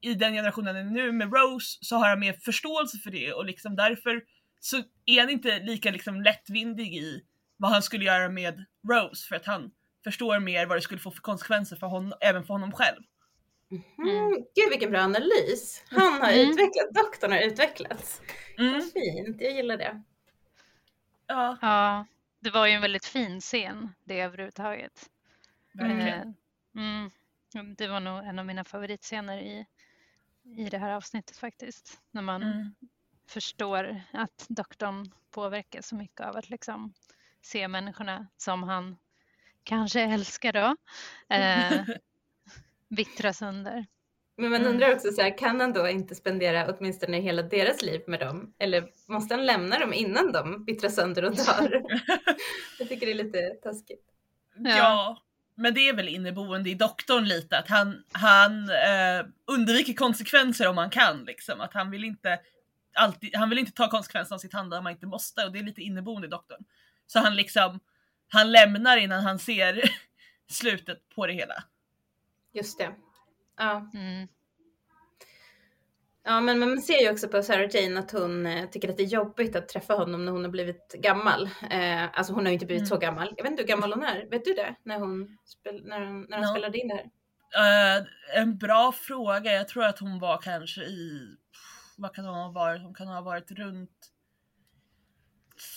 A: i den generationen nu med Rose så har han mer förståelse för det och liksom därför så är han inte lika liksom lättvindig i vad han skulle göra med Rose för att han förstår mer vad det skulle få för konsekvenser för honom, även för honom själv.
C: Mm, gud vilken bra analys. Han har
B: Mm.
C: utvecklats, doktorn har utvecklats.
A: Mm,
C: Vad fint, jag gillar det.
A: ja,
B: Ja, det var ju en väldigt fin scen det överhuvudtaget.
A: verkligen.
B: Eh, Mm, det var nog en av mina favoritscener i, i det här avsnittet faktiskt. När man
A: Mm.
B: förstår att doktorn påverkas så mycket av att liksom se människorna som han kanske älskar då, eh, vittra sönder.
C: Men man
A: Mm.
C: undrar också så här, kan han då inte spendera åtminstone hela deras liv med dem? Eller måste han lämna dem innan de vittrar sönder och dör? Jag tycker det är lite taskigt.
B: Ja.
A: Ja. men det är väl inneboende i doktorn lite att han, han eh, undviker konsekvenser om han kan liksom. Att han vill inte alltid, han vill inte ta konsekvenserna av sitt handlande om han inte måste och det är lite inneboende i doktorn. Så han liksom, han lämnar innan han ser slutet på det hela.
C: Just det. Ja,
B: Mm.
C: ja men man ser ju också på Sarah Jane att hon eh, tycker att det är jobbigt att träffa honom när hon har blivit gammal. Eh, alltså hon har ju inte blivit
A: Mm.
C: så gammal. Jag vet inte hur gammal hon är. Vet du det? När hon, spel, när hon, när hon
A: Ja.
C: spelade in det här?
A: Eh, en bra fråga, jag tror att hon var kanske i, vad kan hon ha varit, hon kan ha varit runt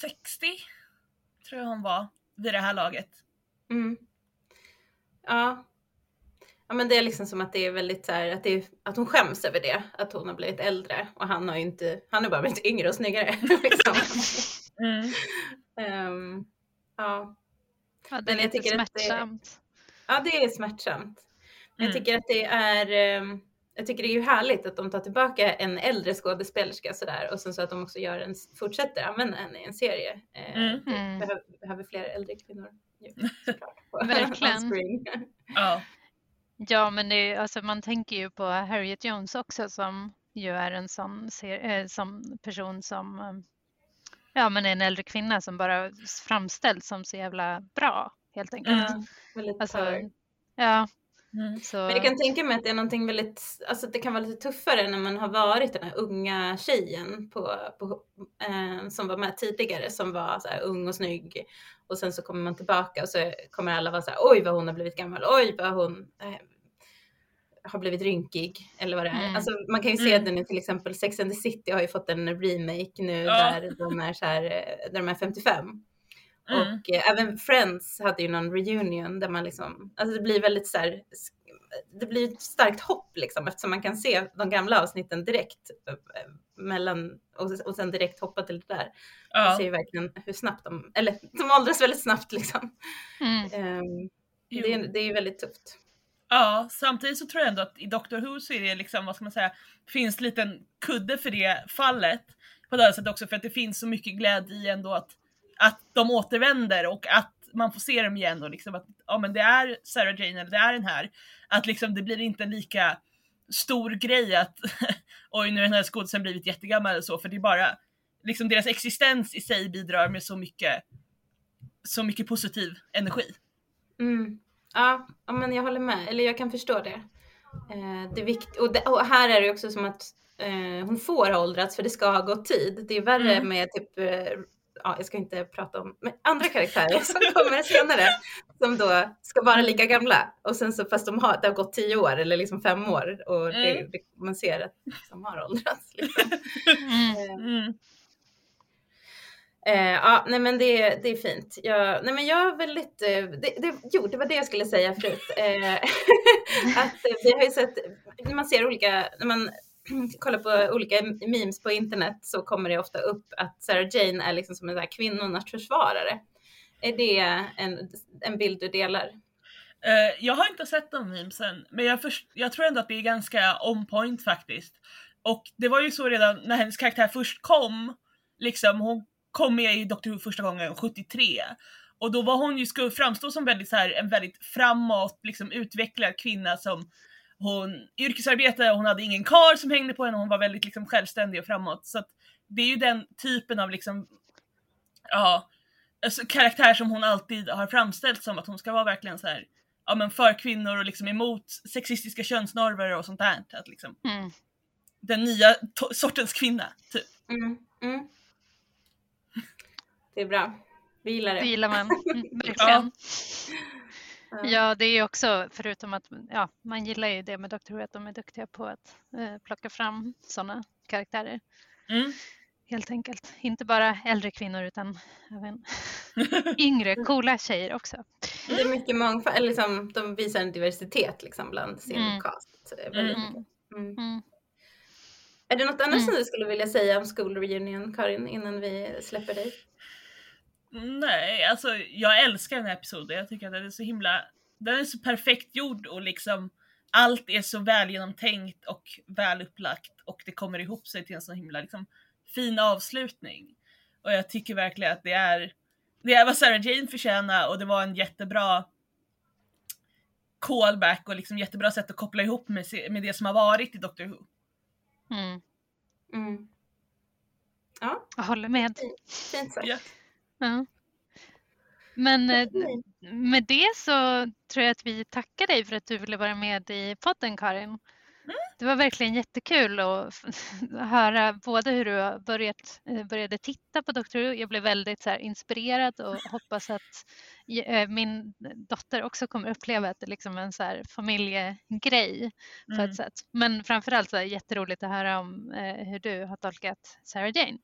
A: 60 tror jag hon var vid det här laget.
C: Mm. Ja. Ja men det är liksom som att det är väldigt så här, att, det är, att hon skäms över det, att hon har blivit äldre och han har ju inte, han har bara blivit yngre och snyggare. liksom.
A: Mm.
C: Ehm, ja.
B: Ja, det är
C: Men jag
B: lite
C: tycker att det-
B: smärtsamt.
C: ja, det är smärtsamt. Men Jag
A: Mm.
C: tycker att det är, ehm, jag tycker det är ju härligt att de tar tillbaka en äldre skådespelerska sådär och sen så att de också gör en, fortsätter använda henne i en serie. Eh,
A: Mm.
C: det
B: Mm.
C: Behöver, behöver fler äldre kvinnor. ju,
B: Verkligen.
A: Ja.
B: Ja, men det, alltså, man tänker ju på Harriet Jones också som ju är en sån ser, eh, som person som eh, ja, men är en äldre kvinna som bara framställs som så jävla bra helt enkelt.
A: Mm.
B: Alltså, ja,
A: Mm.
C: Men jag kan tänka mig att det är någonting väldigt, alltså det kan vara lite tuffare när man har varit den här unga tjejen på, på, eh, som var med tidigare, som var så här ung och snygg. Och sen så kommer man tillbaka och så kommer alla vara så här, oj vad hon har blivit gammal, oj vad hon eh, har blivit rynkig eller vad det är.
B: Mm.
C: Alltså man kan ju se
A: Mm.
C: det nu till exempel, Sex and the City har ju fått en remake nu
A: Ja.
C: där de är så här, eh, där de är 55.
A: Mm.
C: Och eh, även Friends hade ju någon reunion där man liksom, alltså det blir väldigt så här, det blir ett starkt hopp liksom eftersom man kan se de gamla avsnitten direkt eh, mellan och, och sen direkt hoppa till det där. Man
A: Ja.
C: ser ju verkligen hur snabbt de, eller de åldras väldigt snabbt liksom.
B: mm,
A: Jo.
C: det, är, det är ju väldigt tufft.
A: Ja, samtidigt så tror jag ändå att i Doctor Who så är det liksom, vad ska man säga, finns en liten kudde för det fallet. På det sättet också för att det finns så mycket glädje i ändå att, att de återvänder och att man får se dem igen och liksom att ja men det är Sarah Jane eller det är den här. Att liksom det blir inte lika stor grej att oj nu har den här skådisen blivit jättegammal eller så för det är bara liksom deras existens i sig bidrar med så mycket så mycket positiv energi.
C: Mm. Ja, ja, men jag håller med. Eller jag kan förstå det. Eh, det är vikt- och, det, och här är det också som att eh, hon får ha åldrats för det ska ha gått tid. Det är värre
A: Mm.
C: med typ, eh, ja, jag ska inte prata om, andra karaktärer som kommer senare som då ska vara lika gamla. Och sen så fast de har, det har gått tio år eller liksom fem år och det,
A: Mm.
C: det, man ser att de har åldrats. Liksom.
B: mm,
C: Eh,
A: Mm.
C: Eh, ja, nej men det, det är fint. Jag, nej men jag är väldigt, eh, det, det, jo det var det jag skulle säga förut. Eh, att eh, vi har ju sett, när man ser olika, när man kollar på olika memes på internet så kommer det ofta upp att Sarah Jane är liksom som en så här kvinnornas försvarare. Är det en, en bild du delar?
A: Uh, jag har inte sett de memesen, men jag, först, jag tror ändå att det är ganska on point faktiskt. Och det var ju så redan när hennes karaktär först kom, liksom hon kom med i Doctor Who första gången 73. Och då var hon ju, skulle framstå som väldigt så här, en väldigt framåt, liksom utvecklad kvinna som hon yrkesarbetade, hon hade ingen kar som hängde på henne, hon var väldigt liksom självständig och framåt. Så att det är ju den typen av liksom, ja, alltså, karaktär som hon alltid har framställt som att hon ska vara verkligen så här ja, men för kvinnor och liksom emot sexistiska könsnormer och sånt där. Att liksom,
B: mm.
A: den nya sortens kvinna, typ.
C: Mm, mm. Det är bra. Vi gillar
B: Det
C: det.
B: gillar man mm, verkligen.
C: Ja.
B: Ja, det är ju också, förutom att ja, man gillar ju det med Doctor Who, att de är duktiga på att eh, plocka fram sådana karaktärer.
A: Mm.
B: Helt enkelt. Inte bara äldre kvinnor utan även yngre, coola tjejer också.
C: Det är mycket mångfald, eller liksom, de visar en diversitet liksom bland sin
B: Mm.
C: cast. Så det är väldigt
A: Mm.
C: Mm.
B: Mm.
C: Är det något annat
B: Mm.
C: som du skulle vilja säga om School Reunion, Karin, innan vi släpper dig?
A: Nej, alltså jag älskar den här episoden. Jag tycker att den är så himla, den är så perfekt gjord och liksom allt är så väl genomtänkt och väl upplagt och det kommer ihop sig till en så himla liksom, fin avslutning. Och jag tycker verkligen att det är, det är vad Sarah Jane förtjänar och det var en jättebra callback och liksom jättebra sätt att koppla ihop med, se- med det som har varit i Doctor Who.
B: Mm.
C: Mm. Ja,
B: Jag håller med.
C: fint sagt.
A: Ja.
B: Ja. Men eh, med det så tror jag att vi tackar dig för att du ville vara med i podden Karin. Det var verkligen jättekul att höra både hur du börjat, eh, började titta på Dr. Jag blev väldigt så här, inspirerad och hoppas att eh, min dotter också kommer uppleva att det är liksom en så här, familjegrej på
A: Mm.
B: ett sätt. Men framförallt så är det jätteroligt att höra om hur du har tolkat Sarah Jane.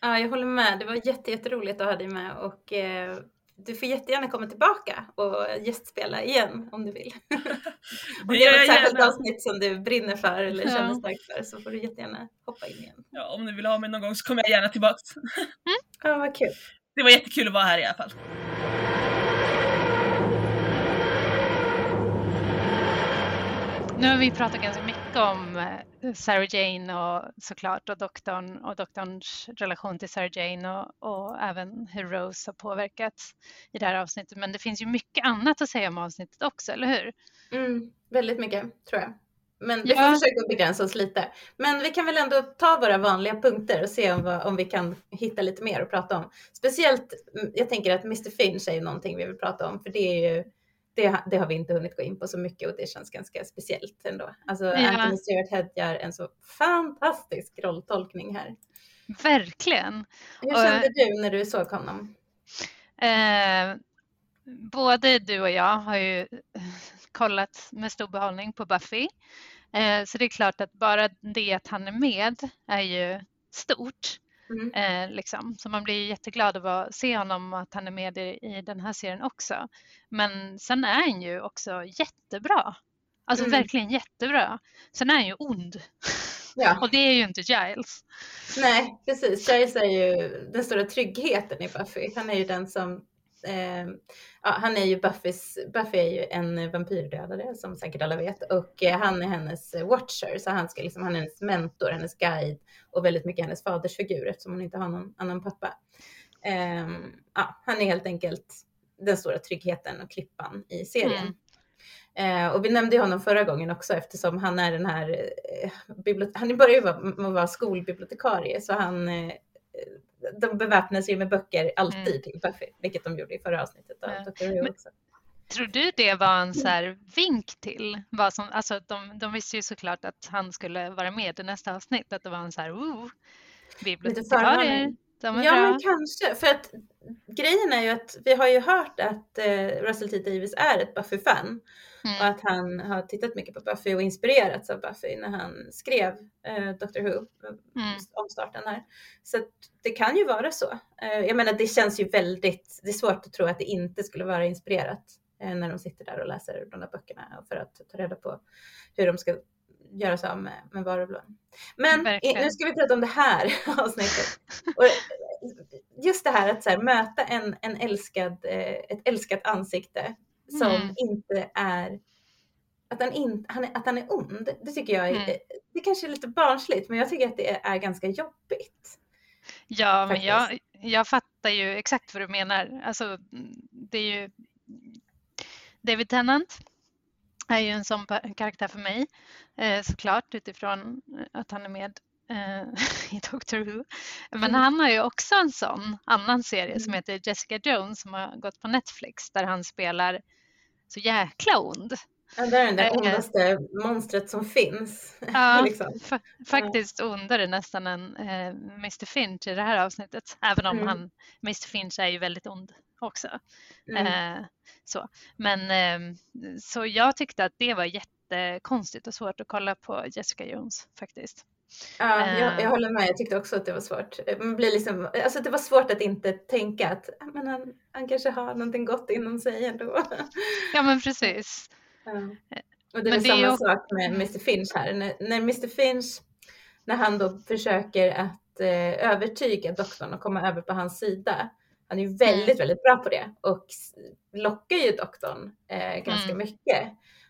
C: Ja, jag håller med. Det var jätte, jätteroligt att ha dig med och eh, du får jättegärna komma tillbaka och gästspela igen om du vill. om
A: Det
C: är något särskilt avsnitt som du brinner för eller
B: Ja.
C: känner starkt för så får du jättegärna hoppa in igen.
A: Ja, om ni vill ha mig någon gång så kommer jag gärna tillbaks.
C: Ja, vad kul.
A: Det var jättekul att vara här i alla fall.
B: Nu har vi pratat ganska om eh, Sarah Jane och såklart och doktorn och doktorns relation till Sarah Jane och, och även hur Rose har påverkats i det här avsnittet. Men det finns ju mycket annat att säga om avsnittet också, eller hur?
C: Mm, väldigt mycket tror jag. Men vi
B: Ja.
C: får försöka begränsa oss lite. Men vi kan väl ändå ta våra vanliga punkter och se om, vad- om vi kan hitta lite mer att prata om. Speciellt, mm, jag tänker att Mr Finch är ju någonting vi vill prata om för det är ju det, det har vi inte hunnit gå in på så mycket och det känns ganska speciellt ändå. Alltså
B: Ja.
C: Anthony Stewart Head gör en så fantastisk rolltolkning här.
B: Verkligen.
C: Hur
B: Och-
C: kände du när du såg honom?
B: Eh, både du och jag har ju kollat med stor behållning på Buffy. Eh, så det är klart att bara det att han är med är ju stort.
C: Mm.
B: Eh, liksom. Så man blir ju jätteglad av att se honom och att han är med i, i den här serien också. Men sen är han ju också jättebra. Alltså
C: Mm.
B: verkligen jättebra. Sen är han ju ond.
C: Ja.
B: Och det är ju inte Giles.
C: Nej, precis. Giles är ju den stora tryggheten i Buffy. Han är ju den som eh, ja, han är ju Buffys, Buffy är ju en vampyrdödare som säkert alla vet och eh, han är hennes watcher så han ska liksom, han är hennes mentor, hennes guide och väldigt mycket hennes fadersfigur eftersom hon inte har någon annan pappa. Eh, ja, han är helt enkelt den stora tryggheten och klippan i serien.
B: Mm.
C: Eh, och vi nämnde honom förra gången också eftersom han är den här, eh, han börjar ju vara, vara skolbibliotekarie så han, eh, de beväpnar sig med böcker alltid
B: Mm.
C: till Buffy, vilket de gjorde i förra avsnittet av
B: Ja.
C: Också.
B: Tror du det var en så här vink till vad som, alltså de, de visste ju såklart att han skulle vara med i nästa avsnitt, att det var en så här, ooh, bibliotekarier, de
C: Ja,
B: bra.
C: men kanske. För att grejen är ju att vi har ju hört att eh, Russell T Davis är ett Buffy-fan och
B: Mm.
C: att han har tittat mycket på Buffy och inspirerats av Buffy när han skrev eh, Dr. Who,
B: Mm.
C: om starten här. Så det kan ju vara så. Eh, jag menar, det känns ju väldigt, det är svårt att tro att det inte skulle vara inspirerat eh, när de sitter där och läser de där böckerna för att ta reda på hur de ska göra sig av med, med varulven. Men
B: Verkligen.
C: nu ska vi prata om det här avsnittet. Och just det här att så här, möta en, en älskad, eh, ett älskat ansikte som
B: Mm.
C: inte är att han, in, han är, att han är ond, det tycker jag är,
B: Mm.
C: det kanske är lite barnsligt, men jag tycker att det är, är ganska jobbigt.
B: Ja, men jag,
C: faktiskt.
B: jag fattar ju exakt vad du menar. Alltså, det är ju David Tennant är ju en sån karaktär för mig, eh, såklart utifrån att han är med eh, i Doctor Who. Men
C: Mm.
B: han har ju också en sån annan serie som
C: Mm.
B: heter Jessica Jones som har gått på Netflix där han spelar så jäkla ond.
C: Ja, det är det
B: Eh,
C: ondaste monstret som finns.
B: Ja,
C: liksom.
B: fa- faktiskt ondare nästan än eh, Mr Finch i det här avsnittet. Även om
C: Mm.
B: han, Mr Finch är ju väldigt ond också.
C: mm.
B: Eh, så. Men eh, så jag tyckte att det var jättekonstigt och svårt att kolla på Jessica Jones faktiskt.
C: Ja, jag,
B: eh.
C: jag håller med. Jag tyckte också att det var svårt. Man blir liksom, alltså det var svårt att inte tänka att "Ah, men han, han kanske har någonting gott inom sig ändå.
B: Ja men precis.
C: Ja. Och det är
B: Men det är
C: samma
B: ju-
C: sak med Mr Finch här. När, när Mr Finch när han då försöker att eh, övertyga doktorn att komma över på hans sida. Han är ju väldigt,
B: Mm.
C: väldigt bra på det och lockar ju doktorn eh, ganska
B: Mm.
C: mycket.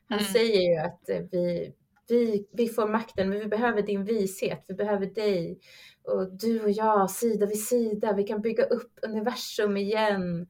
C: Han
B: Mm.
C: säger ju att eh, vi, vi, vi får makten, men vi behöver din vishet, vi behöver dig. Och du och jag, sida vid sida, vi kan bygga upp universum igen.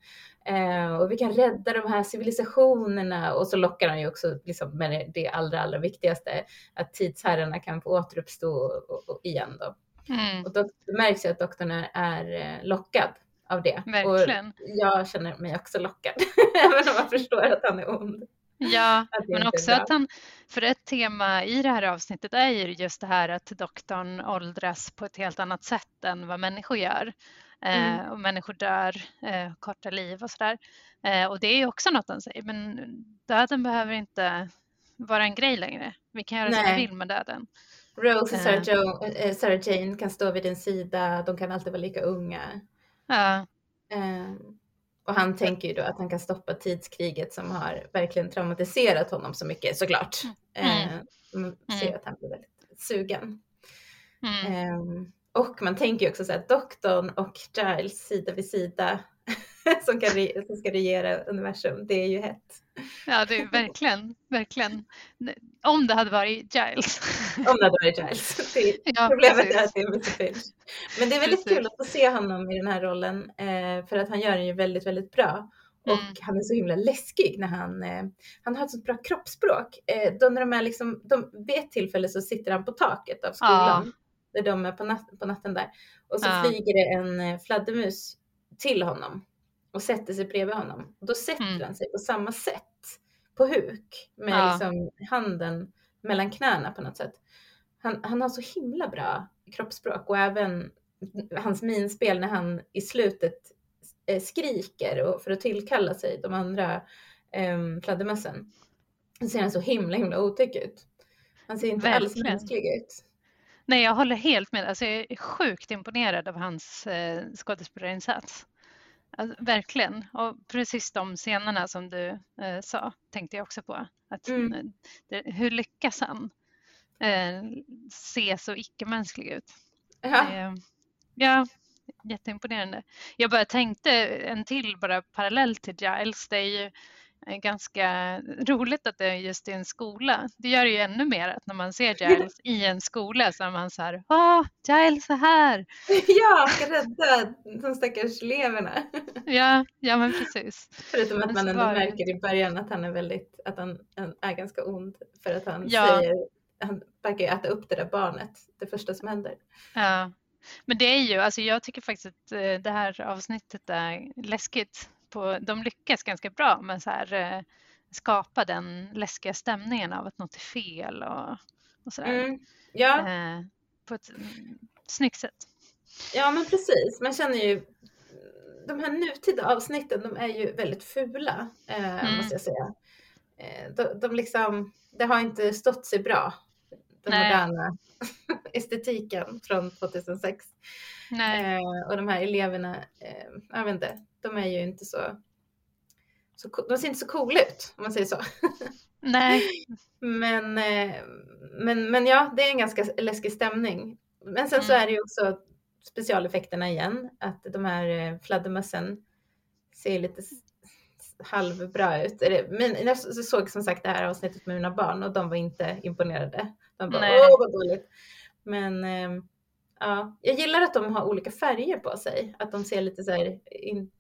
C: Eh, och vi kan rädda de här civilisationerna. Och så lockar han ju också liksom, med det allra, allra viktigaste, att tidsherrarna kan få återuppstå och, och, igen då.
B: Mm.
C: Och då märks ju att doktorn är, är eh, lockad av det.
B: Verkligen.
C: Och jag känner mig också lockad, även om jag förstår att han är ond.
B: Ja, men också
C: bra.
B: att han, för ett tema i det här avsnittet är ju just det här att doktorn åldras på ett helt annat sätt än vad människor gör. Eh,
C: Mm.
B: och människor dör, eh, korta liv och sådär. Eh, och det är ju också något han säger, men döden behöver inte vara en grej längre. Vi kan göra som vi
C: Nej.
B: vill med döden.
C: Rose och Sarah,
B: Eh.
C: jo, Sarah Jane kan stå vid din sida, de kan alltid vara lika unga.
B: Ja,
C: Eh, och han tänker ju då att han kan stoppa tidskriget som har verkligen traumatiserat honom så mycket såklart.
B: Mm.
C: Eh, man ser att han blir väldigt sugen.
B: mm.
C: Eh, och man tänker ju också så att doktorn och Giles sida vid sida som, kan som ska regera universum, det är ju hett.
B: ja det är verkligen, verkligen. Om det hade varit Giles.
C: Om det hade varit Giles. Det,
B: ja,
C: Problemet är att det är Mr Finch. Men det är väldigt
B: Precis.
C: kul att få se honom i den här rollen eh, för att han gör den ju väldigt, väldigt bra. Och
B: Mm.
C: han är så himla läskig när han, eh, han har ett sånt bra kroppsspråk. Eh, då när de är liksom, de, vid ett tillfälle så sitter han på taket av skolan, där de är på, nat, på natten där. Och så
B: Ja.
C: flyger det en eh, fladdermus till honom och sätter sig bredvid honom. Och då sätter
B: Mm.
C: han sig på samma sätt på huk med
B: Ja.
C: liksom handen mellan knäna på något sätt. Han, han har så himla bra kroppsspråk och även hans minspel när han i slutet eh, skriker och för att tillkalla sig de andra um, fladdermössen. Så ser han så himla himla otäck ut. Han ser inte alls
B: Verkligen.
C: mänsklig ut.
B: Nej, jag håller helt med. Alltså, jag är sjukt imponerad av hans eh, skådespelarinsats. Alltså, verkligen. Och precis de scenerna som du eh, sa tänkte jag också på. Att,
C: Mm.
B: eh, det, hur lyckas han eh, se så icke-mänsklig ut?
C: Ja,
B: Eh, ja, jätteimponerande. Jag bara tänkte en till bara parallell till Giles. Det är ju ganska roligt att det är just i en skola. Det gör ju ännu mer att när man ser Giles i en skola så är man så här, åh, Giles är här.
C: ja, rädda de stackars eleverna.
B: Ja, ja men precis.
C: Förutom att man ändå
B: var det.
C: märker i början att han är väldigt, att han, han är ganska ond. För att han
B: Ja.
C: säger, han verkar ju äta upp det där barnet, det första som händer.
B: Ja. Men det är ju, alltså jag tycker faktiskt att eh, det här avsnittet är läskigt. På, de lyckas ganska bra med så här, eh, skapa den läskiga stämningen av att något är fel och, och sådär.
C: Mm. Ja,
B: Eh, på ett mm, snyggt sätt.
C: ja, men precis. Man känner ju, de här nutida avsnitten, de är ju väldigt fula, eh,
B: Mm.
C: måste jag säga. Eh, de, de liksom, det har inte stått sig bra, den
B: Nej.
C: moderna estetiken från 2006.
B: Nej,
C: Eh, och de här eleverna, eh, jag vet inte, de är ju inte så, så de ser inte så coola ut om man säger så.
B: nej,
C: Men, eh, men, men ja, det är en ganska läskig stämning. Men sen så
B: Mm.
C: är det ju också specialeffekterna igen, att de här eh, fladdermössen ser lite halvbra ut. Men jag så- såg som sagt det här avsnittet med mina barn och de var inte imponerade. De bara,
B: Nej.
C: åh vad dåligt. Men eh, ja, jag gillar att de har olika färger på sig. Att de ser lite så här,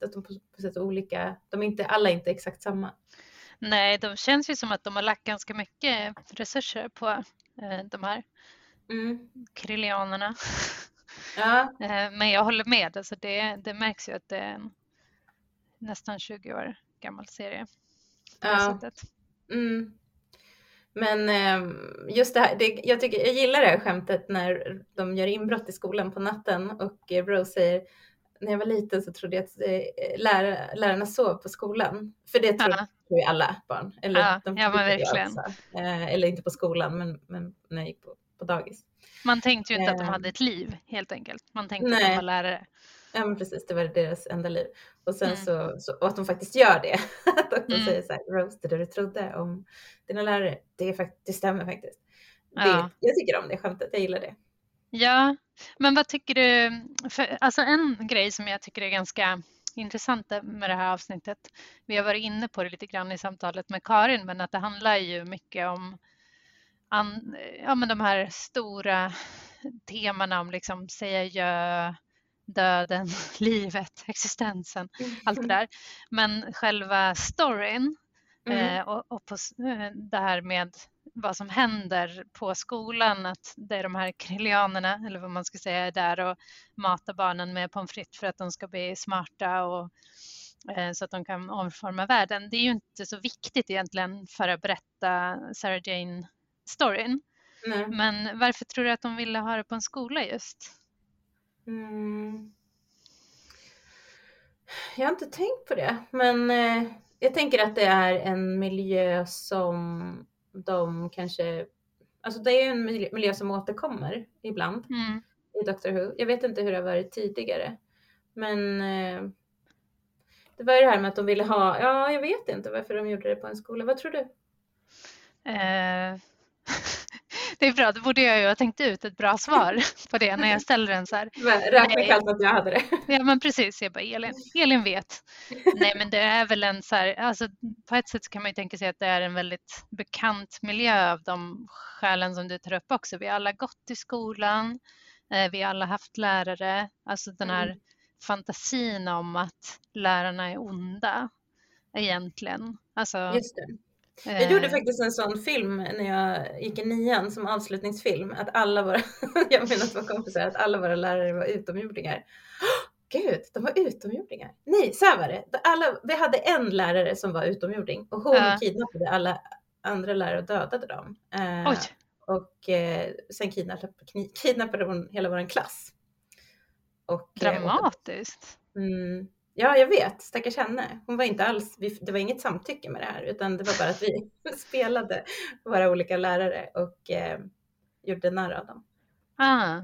C: att de på, på sätt olika, de är inte, alla är inte exakt samma.
B: nej, de känns ju som att de har lagt ganska mycket resurser på eh, de här
C: Mm.
B: krillianerna.
C: Ja,
B: Eh, men jag håller med, alltså det, det märks ju att det är en nästan 20 år gammal serie. på det
C: Ja.
B: sättet.
C: Mm. Men ehm, just det här, det, jag, tycker, jag gillar det här skämtet när de gör inbrott i skolan på natten och eh, Rose säger när jag var liten så trodde jag att eh, lära, lärarna sov på skolan. För det tror,
B: Ja.
C: ju alla barn. Eller,
B: Ja,
C: de
B: ja, men verkligen.
C: Eh, eller inte på skolan, men, men när jag gick på, på dagis.
B: Man tänkte ju inte att de hade ett liv helt enkelt. Man tänkte att
C: Nej.
B: de var lärare.
C: Ja men precis, det var deras enda liv. Och sen
B: Mm.
C: så, så, och att de faktiskt gör det. att doktorn
B: Mm.
C: säger så här, Rose, det du trodde om dina lärare, det, är det stämmer faktiskt. Det,
B: Ja.
C: Jag tycker om det skämtet, jag gillar det.
B: Ja, men vad tycker du? För, alltså en grej som jag tycker är ganska intressant med det här avsnittet. Vi har varit inne på det lite grann i samtalet med Karin, men att det handlar ju mycket om an, ja, men de här stora temana om liksom säga ja, döden, livet, existensen, allt det där. Men själva storyn mm. eh, och, och på, eh, det här med vad som händer på skolan, att det är de här krillianerna, eller vad man ska säga, är där och matar barnen med pommes frites för att de ska bli smarta och eh, så att de kan omforma världen. Det är ju inte så viktigt egentligen för att berätta Sarah Jane-storyn. Men varför tror du att de ville ha det på en skola just? Mm.
C: Jag har inte tänkt på det, men eh, jag tänker att det är en miljö som de kanske, alltså det är en miljö som återkommer ibland mm. i Doctor Who. Jag vet inte hur det har varit tidigare, men eh, det var ju det här med att de ville ha, ja jag vet inte varför de gjorde det på en skola. Vad tror du?
B: Eh, det är bra, då borde jag ju ha tänkt ut ett bra svar på det när jag ställer den så här.
C: Räkna kallt att jag hade det.
B: Ja men precis, jag bara Elin, Elin vet. Nej men det är väl en så här, alltså på ett sätt kan man ju tänka sig att det är en väldigt bekant miljö av de skälen som du tar upp också. Vi har alla gått i skolan, eh, vi har alla haft lärare, alltså den här mm. fantasin om att lärarna är onda egentligen. Alltså,
C: Just det. Jag gjorde eh. faktiskt en sån film när jag gick i nian som avslutningsfilm. Att alla våra, jag att våra kompisar, att alla våra lärare var utomjordingar. Oh, Gud, de var utomjordingar. Nej, så här var det. Alla, vi hade en lärare som var utomjording och hon ja. kidnappade alla andra lärare och dödade dem. Eh, och eh, sen kidnappade, kidnappade hon hela vår klass.
B: Och, eh, Dramatiskt.
C: Och, mm, Ja, jag vet. Stackars henne. Hon var inte alls, det var inget samtycke med det här, utan det var bara att vi spelade våra olika lärare och eh, gjorde narr av dem.
B: Ah.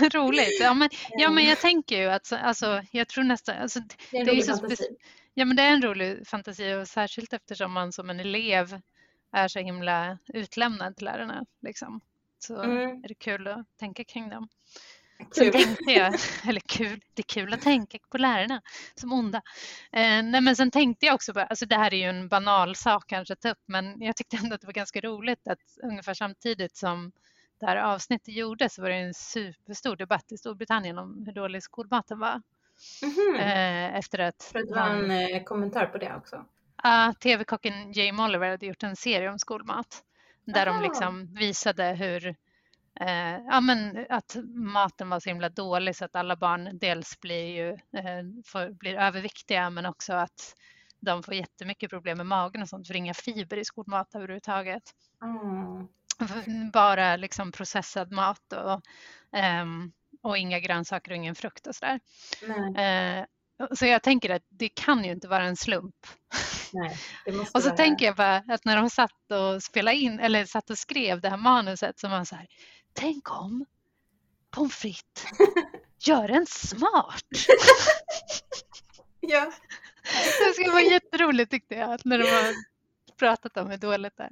B: Roligt. Ja men, ja, men jag tänker ju att alltså, jag tror nästan... Alltså,
C: det är en det rolig är fantasi.
B: Ja, men det är en rolig fantasi och särskilt eftersom man som en elev är så himla utlämnad till lärarna. Liksom. Så mm. är det kul att tänka kring dem. Sen tänkte jag, eller kul, det är kul att tänka på lärarna som onda. Eh, nej men sen tänkte jag också på, alltså det här är ju en banal sak kanske att ta upp, men jag tyckte ändå att det var ganska roligt att ungefär samtidigt som det här avsnittet gjordes så var det en superstor debatt i Storbritannien om hur dålig skolmaten var. Mm-hmm. Eh, efter att...
C: För att det var en eh, kommentar på det också?
B: Ja, uh, tv-kocken Jamie Oliver hade gjort en serie om skolmat där Aha. de liksom visade hur eh, ja, men att maten var så himla dålig så att alla barn dels blir, ju, eh, får, blir överviktiga men också att de får jättemycket problem med magen och sånt för inga fiber i skolmat överhuvudtaget. Mm. Bara liksom processad mat och, eh, och inga grönsaker och ingen frukt och sådär. Eh, så jag tänker att det kan ju inte vara en slump.
C: Nej,
B: och så tänker jag bara att när de satt och spelade in eller satt och skrev det här manuset så var så här, tänk om pommes frites gör en smart.
C: ja.
B: Det skulle vara jätteroligt tyckte jag när de har pratat om hur dåligt det är.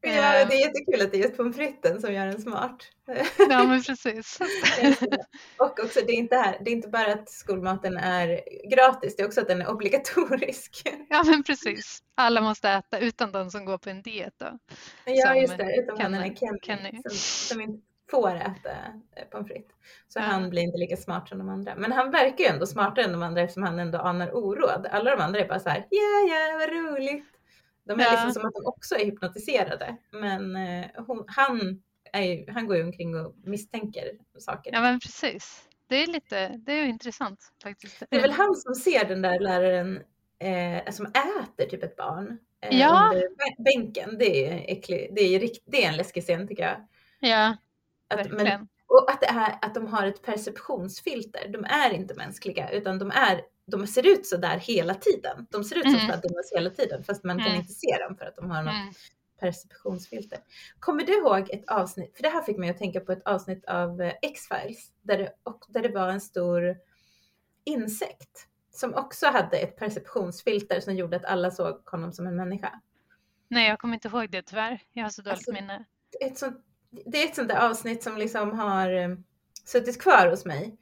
C: Ja, eh. det är jättekul att det är just pommes fritesen som gör en smart.
B: Ja, men precis.
C: Och också, det är, inte här, det är inte bara att skolmaten är gratis, det är också att den är obligatorisk.
B: Ja, men precis. Alla måste äta, utan de som går på en diet. Då.
C: Ja, just det, Kenny, han Kenny, Kenny. Som, som inte får äta eh, pommes frites. Så ja. han blir inte lika smart som de andra. Men han verkar ju ändå smartare än de andra eftersom han ändå anar oråd. Alla de andra är bara så här, ja ja vad roligt. De är ja. liksom som att de också är hypnotiserade. Men eh, hon, han, är, han går ju omkring och misstänker saker.
B: Ja men precis. Det är lite, det är intressant faktiskt.
C: Det är väl han som ser den där läraren eh, som äter typ ett barn
B: eh, ja. under
C: bänken. Det är, äcklig, det, är, det är en läskig scen tycker jag.
B: Ja.
C: Att, men, och att, det är, att de har ett perceptionsfilter. De är inte mänskliga utan de, är, de ser ut så där hela tiden. De ser ut som mm. fladdermöss hela tiden fast man mm. kan inte se dem för att de har något mm. perceptionsfilter. Kommer du ihåg ett avsnitt, för det här fick mig att tänka på ett avsnitt av eh, X-Files där det, där det var en stor insekt som också hade ett perceptionsfilter som gjorde att alla såg honom som en människa.
B: Nej, jag kommer inte ihåg det tyvärr. Jag har så dåligt alltså, minne.
C: Ett sånt det är ett sånt där avsnitt som liksom har eh, suttit kvar hos mig.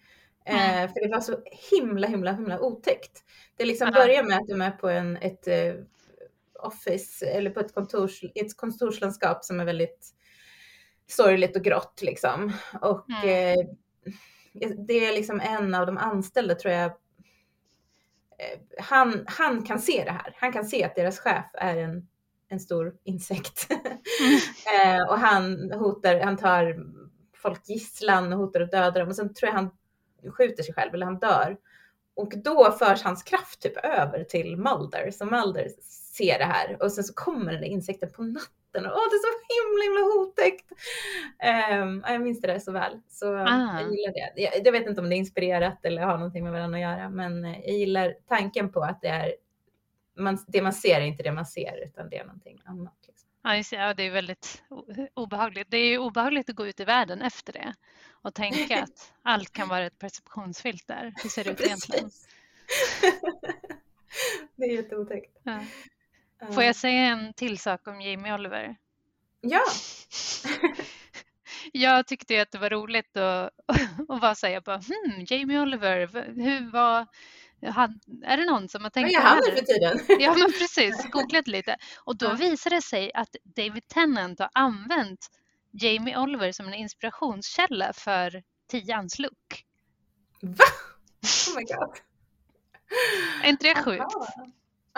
C: Eh,
B: Mm.
C: för det var så himla, himla, himla otäckt. Det liksom
B: Ja.
C: börjar med att de är på en, ett eh, office eller på ett, kontors, ett kontorslandskap som är väldigt sorgligt och grått liksom. Och
B: Mm.
C: eh, det är liksom en av de anställda tror jag. Eh, han, han kan se det här. Han kan se att deras chef är en, en stor insekt. eh, och han hotar, han tar folk gisslan och hotar att döda dem och sen tror jag han skjuter sig själv eller han dör. Och då förs hans kraft typ över till Mulder. Så Mulder ser det här och sen så kommer den där insekten på natten och åh det är så himla himla otäckt. Um, jag minns det där så väl. Så
B: Ah.
C: jag gillar det. Jag, jag vet inte om det är inspirerat eller har någonting med varandra att göra men eh, jag gillar tanken på att det är man, det man ser är inte det man ser utan det är någonting annat. Liksom.
B: Ja, just det. ja, det är väldigt obehagligt. Det är ju obehagligt att gå ut i världen efter det och tänka att allt kan vara ett perceptionsfilter. Hur ser det ut egentligen?
C: Det är jätteotäckt.
B: Ja. Får jag säga en till sak om Jamie Oliver?
C: Ja,
B: Jag tyckte ju att det var roligt att, att bara säga bara, hmm, Jamie Oliver, hur var, han- är det någon som har tänkt på det här?
C: för tiden?
B: Ja men precis, googlat lite. Och då visade det sig att David Tennant har använt Jamie Oliver som en inspirationskälla för Tians look.
C: Va? Oh my god.
B: Är inte det sjukt?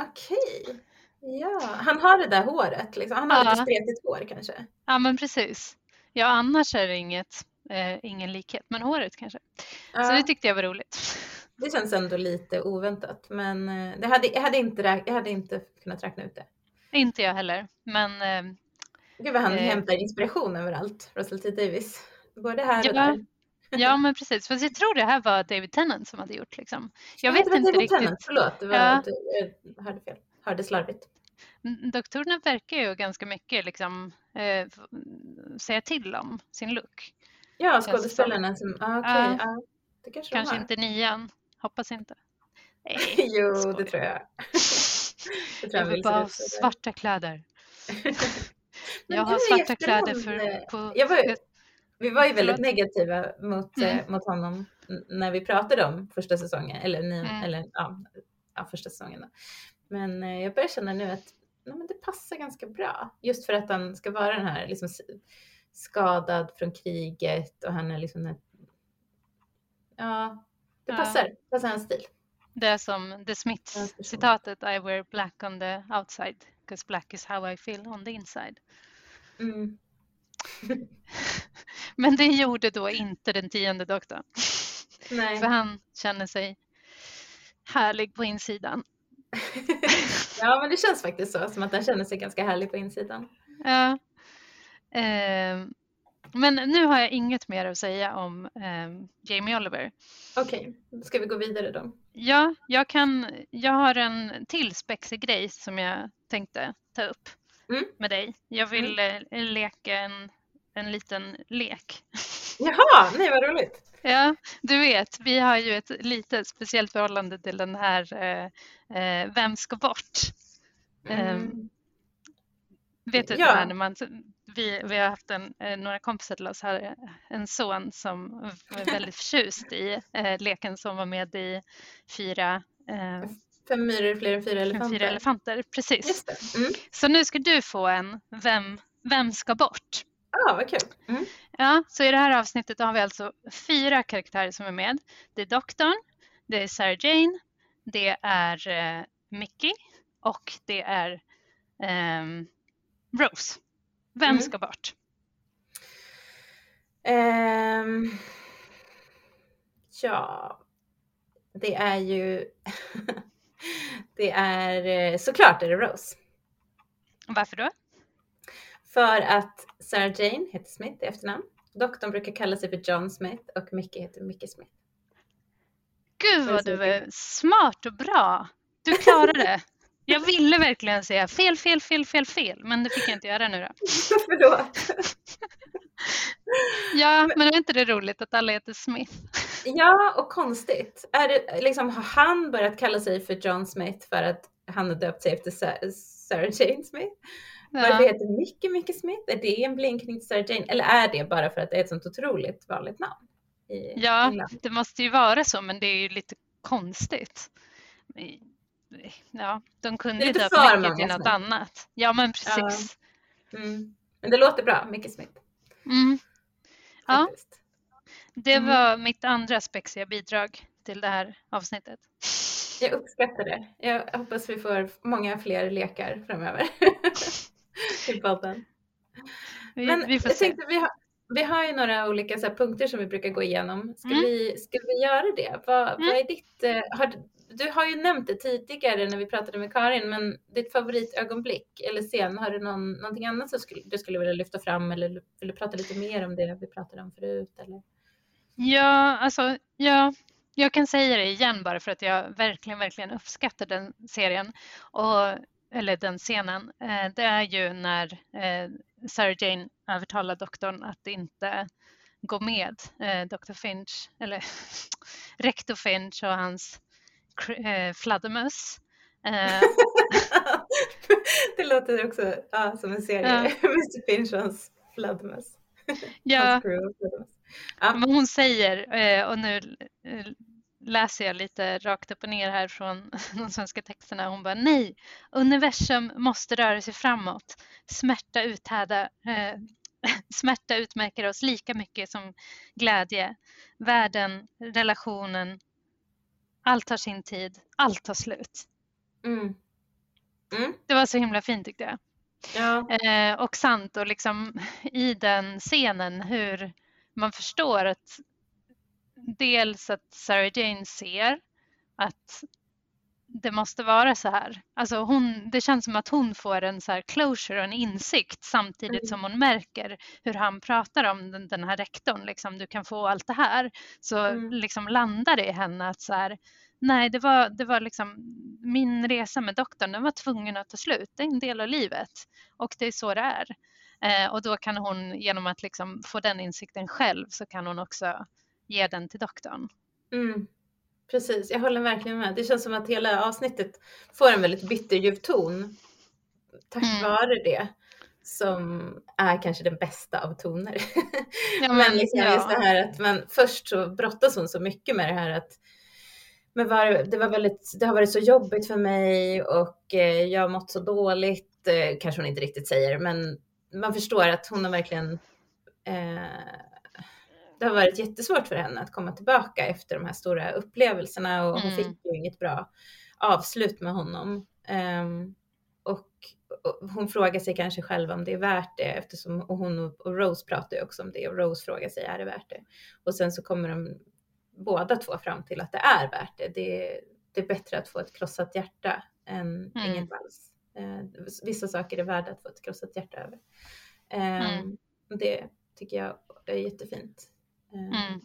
C: Okej. Ja, han har det där håret liksom. Han har
B: Ja.
C: lite spretigt hår kanske.
B: Ja men precis. Ja annars är det inget, eh, ingen likhet, men håret kanske. Så
C: Ja,
B: det tyckte jag var roligt.
C: Det känns ändå lite oväntat, men eh, det hade, jag, hade inte, jag hade inte kunnat räkna ut det.
B: Inte jag heller, men eh,
C: Gud vad han
B: Eh.
C: hämtar inspiration överallt, Russell T Davis. Både här och
B: Ja,
C: där.
B: ja men precis. Fast jag tror det här var David Tennant som hade gjort liksom. Jag
C: Nej,
B: vet inte
C: David
B: riktigt.
C: Tennant, förlåt, det var,
B: Ja.
C: jag hörde fel. Hörde slarvigt.
B: Mm, Doktorerna verkar ju ganska mycket liksom, eh, säga till om sin look.
C: Ja, skådespelarna som, ah, okej,
B: Ja.
C: ja. Det kanske,
B: Kanske inte nian, hoppas inte. Nej,
C: jo,
B: skojar.
C: det tror jag. Det tror
B: jag
C: jag
B: vill bara ha svarta kläder. Jag har svarta kläder för,
C: eh,
B: på...
C: Jag var, vi var ju väldigt negativa mot, eh,
B: Mm.
C: mot honom när vi pratade om första säsongen, eller, ni,
B: Mm.
C: eller ja, ja, första säsongen. Då. Men eh, jag börjar känna nu att nej, men det passar ganska bra. Just för att han ska vara den här liksom, skadad från kriget och han är liksom Ja, det
B: Ja.
C: passar. passar hans stil.
B: Det är som The Smiths-citatet I wear black on the outside because black is how I feel on the inside.
C: Mm.
B: Men det gjorde då inte den tionde doktorn.
C: Nej.
B: För han känner sig härlig på insidan.
C: ja, men det känns faktiskt så, som att han känner sig ganska härlig på insidan.
B: Ja. Ehm, men nu har jag inget mer att säga om ehm, Jamie Oliver.
C: Okej, då ska vi gå vidare då.
B: Ja, jag, kan, jag har en till spexig grej som jag tänkte ta upp
C: Mm.
B: med dig. Jag vill eh, leka en, en liten lek.
C: Jaha, nej vad roligt.
B: Ja, du vet, vi har ju ett lite speciellt förhållande till den här eh, eh, Vem ska bort? Ehm,
C: Mm.
B: Vet du
C: Ja.
B: det här när man, vi, vi har haft en, eh, några kompisar till oss här, en son som var väldigt förtjust i eh, leken som var med i fyra, eh,
C: Fem myror fler än fyra elefanter.
B: fyra elefanter. Precis.
C: Mm.
B: Så nu ska du få en Vem, vem ska bort?
C: Ja, vad kul. Mm.
B: Ja, så i det här avsnittet har vi alltså fyra karaktärer som är med. Det är doktorn, det är Sarah Jane, det är eh, Mickey och det är ehm, Rose. Vem
C: Mm.
B: ska bort?
C: Ehm, ja, det är ju... det är eh, såklart är det Rose.
B: Varför då?
C: För att Sarah Jane heter Smith i efternamn. Doktorn brukar kalla sig för John Smith och Mickey heter Mickey Smith.
B: Gud
C: Vad
B: du är smart och bra. Du klarade det. Jag ville verkligen säga fel, fel, fel, fel, fel, men det fick jag inte göra nu då.
C: Förlåt.
B: Ja, men är inte det roligt att alla heter Smith?
C: Ja, och konstigt. Är det, liksom, har han börjat kalla sig för John Smith för att han har döpt sig efter Sa- Sarah Jane Smith? Varför heter Mickey Mickey Smith? Är det en blinkning till Sarah Jane? Eller är det bara för att det är ett sånt otroligt vanligt namn?
B: ja, England? det måste ju vara så, men det är ju lite konstigt. Ja, de kunde ju döpa Mickey till något annat. Ja, men precis.
C: Ja. Mm. Men det låter bra, Mickey Smith.
B: Mm. Ja, det mm. var mitt andra spexiga bidrag till det här avsnittet.
C: Jag uppskattar det. Jag hoppas vi får många fler lekar framöver i podden.
B: Vi, Men vi får
C: jag
B: se.
C: tänkte, vi har, vi har ju några olika så punkter som vi brukar gå igenom. Ska, mm. vi, ska vi göra det? Vad, mm. vad är ditt, uh, har, du har ju nämnt det tidigare när vi pratade med Karin, men ditt favoritögonblick eller scen, har du någon, någonting annat som skulle, du skulle vilja lyfta fram eller vill du prata lite mer om det vi pratade om förut? Eller?
B: Ja, alltså, ja, jag kan säga det igen bara för att jag verkligen, verkligen uppskattar den serien, och, eller den scenen. Eh, det är ju när eh, Sarah Jane övertalar doktorn att inte gå med eh, Dr. Finch, eller rektor Finch och hans fladdermöss.
C: det låter också ja, som en serie, ja. Mr Finch och hans fladdermöss.
B: Ja, ja. Men hon säger, och nu läser jag lite rakt upp och ner här från de svenska texterna. Hon bara nej, universum måste röra sig framåt. Smärta, uthärda, eh, smärta utmärker oss lika mycket som glädje. Världen, relationen, allt har sin tid, allt tar slut. Mm. Mm. Det var så himla fint tyckte jag.
C: Ja.
B: Eh, och sant och liksom i den scenen hur man förstår att dels att Sarah Jane ser att det måste vara så här. Alltså hon, det känns som att hon får en så här closure och en insikt samtidigt mm. som hon märker hur han pratar om den, den här rektorn. Liksom, du kan få allt det här. Så mm. liksom landar det i henne att så här, nej, det var, det var liksom min resa med doktorn, den var tvungen att ta slut. Det är en del av livet och det är så det är. Eh, och då kan hon genom att liksom få den insikten själv så kan hon också ger den till doktorn.
C: Mm. Precis, jag håller verkligen med. Det känns som att hela avsnittet får en väldigt bitterljuv ton tack mm. vare det som är kanske den bästa av toner. Ja, men, men liksom ja. just det här att man först så brottas hon så mycket med det här att men var, det, var väldigt, det har varit så jobbigt för mig och eh, jag har mått så dåligt, eh, kanske hon inte riktigt säger, men man förstår att hon har verkligen eh, det har varit jättesvårt för henne att komma tillbaka efter de här stora upplevelserna och hon mm. fick ju inget bra avslut med honom. Um, och, och, hon frågar sig kanske själv om det är värt det eftersom och hon och Rose pratar ju också om det och Rose frågar sig är det värt det? Och sen så kommer de båda två fram till att det är värt det. Det, det är bättre att få ett krossat hjärta än mm. inget alls. Uh, vissa saker är värda att få ett krossat hjärta över. Um, mm. Det tycker jag är jättefint. Eh, mm.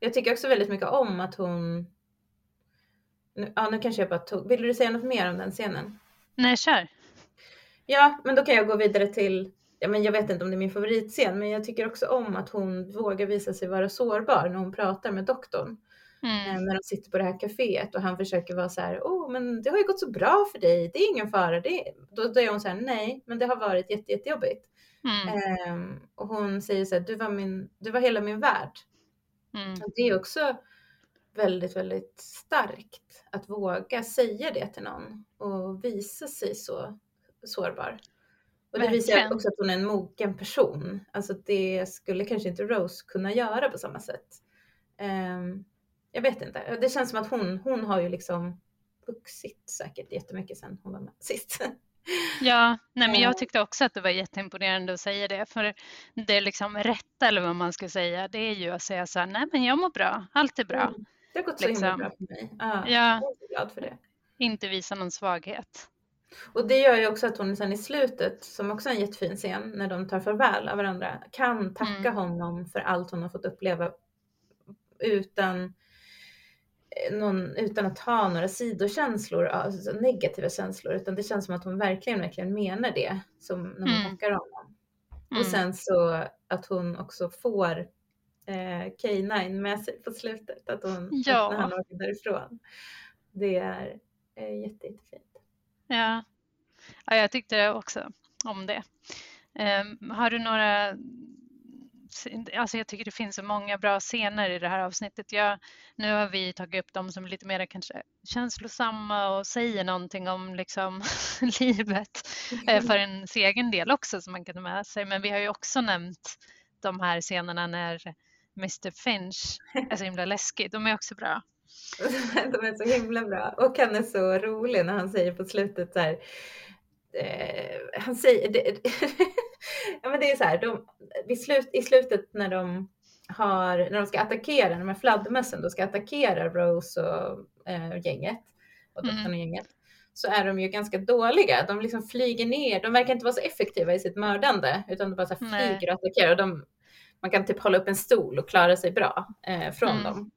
C: Jag tycker också väldigt mycket om att hon... Nu, ja, nu kanske jag bara tog... Vill du säga något mer om den scenen?
B: Nej, kör.
C: Ja, men då kan jag gå vidare till... Ja, men jag vet inte om det är min favoritscen, men jag tycker också om att hon vågar visa sig vara sårbar när hon pratar med doktorn. Mm. Eh, när de sitter på det här kaféet och han försöker vara så här, oh, men det har ju gått så bra för dig, det är ingen fara. Det Då, då är hon så här, nej, men det har varit jätte, jättejobbigt. Mm. Um, och hon säger så här, du var, min, du var hela min värld. Mm. Det är också väldigt, väldigt starkt att våga säga det till någon och visa sig så sårbar. Och det visar också att hon är en mogen person. Alltså det skulle kanske inte Rose kunna göra på samma sätt. Um, jag vet inte. Det känns som att hon, hon har ju liksom vuxit säkert jättemycket sen hon var med sist.
B: Ja, nej men jag tyckte också att det var jätteimponerande att säga det. För det är liksom rätta, eller vad man ska säga, det är ju att säga så här, nej men jag mår bra, allt är bra. Mm.
C: Det har gått så liksom. himla bra för mig. Ah,
B: ja,
C: jag är glad för det.
B: Inte visa någon svaghet.
C: Och det gör ju också att hon sen i slutet, som också är en jättefin scen, när de tar farväl av varandra, kan tacka mm. honom för allt hon har fått uppleva utan någon, utan att ha några sidokänslor, alltså negativa känslor, utan det känns som att hon verkligen, verkligen menar det som när hon mm. tackar honom. Mm. Och sen så att hon också får eh, K9 med sig på slutet, att hon, ja. när han åker därifrån. Det är eh, jätte, jättefint.
B: Ja. ja, jag tyckte också. om det. Um, har du några Alltså jag tycker det finns så många bra scener i det här avsnittet. Jag, nu har vi tagit upp dem som lite mer kanske känslosamma och säger någonting om liksom livet eh, för ens egen del också som man kan ta med sig. Men vi har ju också nämnt de här scenerna när Mr Finch är så himla läskig. De är också bra.
C: De är så himla bra och han är så rolig när han säger på slutet så här. Eh, han säger, det, ja men det är så här, de, vid slut, i slutet när de har, när de ska attackera, när de här fladdermössen då ska attackera Rose och eh, gänget och doktorn och mm. gänget så är de ju ganska dåliga. De liksom flyger ner. De verkar inte vara så effektiva i sitt mördande utan de bara så flyger och attackerar. Och de, man kan typ hålla upp en stol och klara sig bra eh, från mm. dem.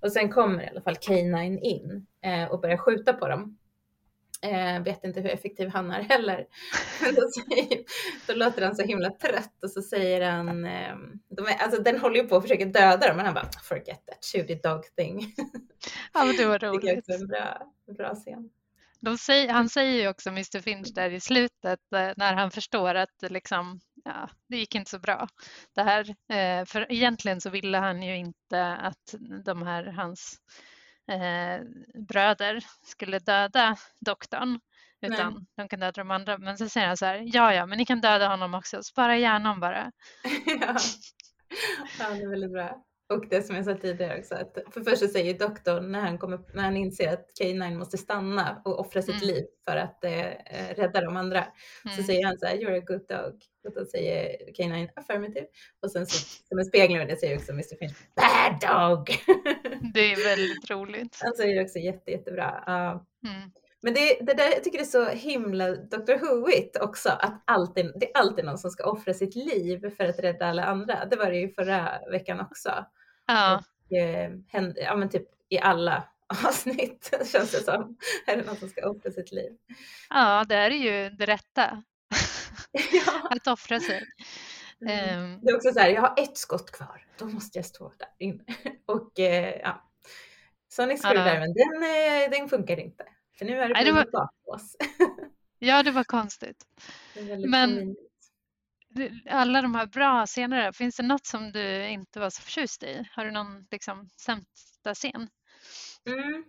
C: Och sen kommer i alla fall K9 in eh, och börjar skjuta på dem. Eh, vet inte hur effektiv han är heller. då, säger, då låter han så himla trött och så säger han, eh, de är, alltså den håller ju på att försöka döda dem men han bara forget that shooty dog thing.
B: Ja men det var roligt.
C: Det är en bra, bra scen.
B: Säger, han säger ju också Mr Finch där i slutet eh, när han förstår att liksom, ja, det gick inte så bra. Det här, eh, för egentligen så ville han ju inte att de här hans eh, bröder skulle döda doktorn utan Nej. de kan döda de andra. Men så säger han så här, ja ja, men ni kan döda honom också, spara hjärnan bara.
C: ja. ja, det är väldigt bra. Och det som jag sa tidigare också, att för först så säger doktorn när han, kommer, när han inser att K9 måste stanna och offra sitt mm. liv för att eh, rädda de andra, mm. så säger han så här, you're a good dog. Och då säger K9 affirmative. Och sen så, som en spegling av det säger också Mr Finch, bad dog.
B: Det är väldigt roligt.
C: Han säger också jätte, jättebra. Uh, mm. Men det, det där, jag tycker det är så himla Dr. Whoigt också, att alltid, det är alltid någon som ska offra sitt liv för att rädda alla andra. Det var det ju förra veckan också.
B: Ja.
C: Och, eh, hände, ja men typ i alla avsnitt känns det som. Är det någon som ska offra sitt liv?
B: Ja, det är ju det rätta. ja. att offra sig.
C: Mm. Um, det är också så här, jag har ett skott kvar, då måste jag stå där inne. Och eh, ja, Sonic Screwdriver, ja. den, eh, den funkar inte. För nu är det, Nej, det var... bakås.
B: ja, det var konstigt. Det Men alla de här bra scenerna, finns det något som du inte var så förtjust i? Har du någon liksom, sämsta scen?
C: Mm.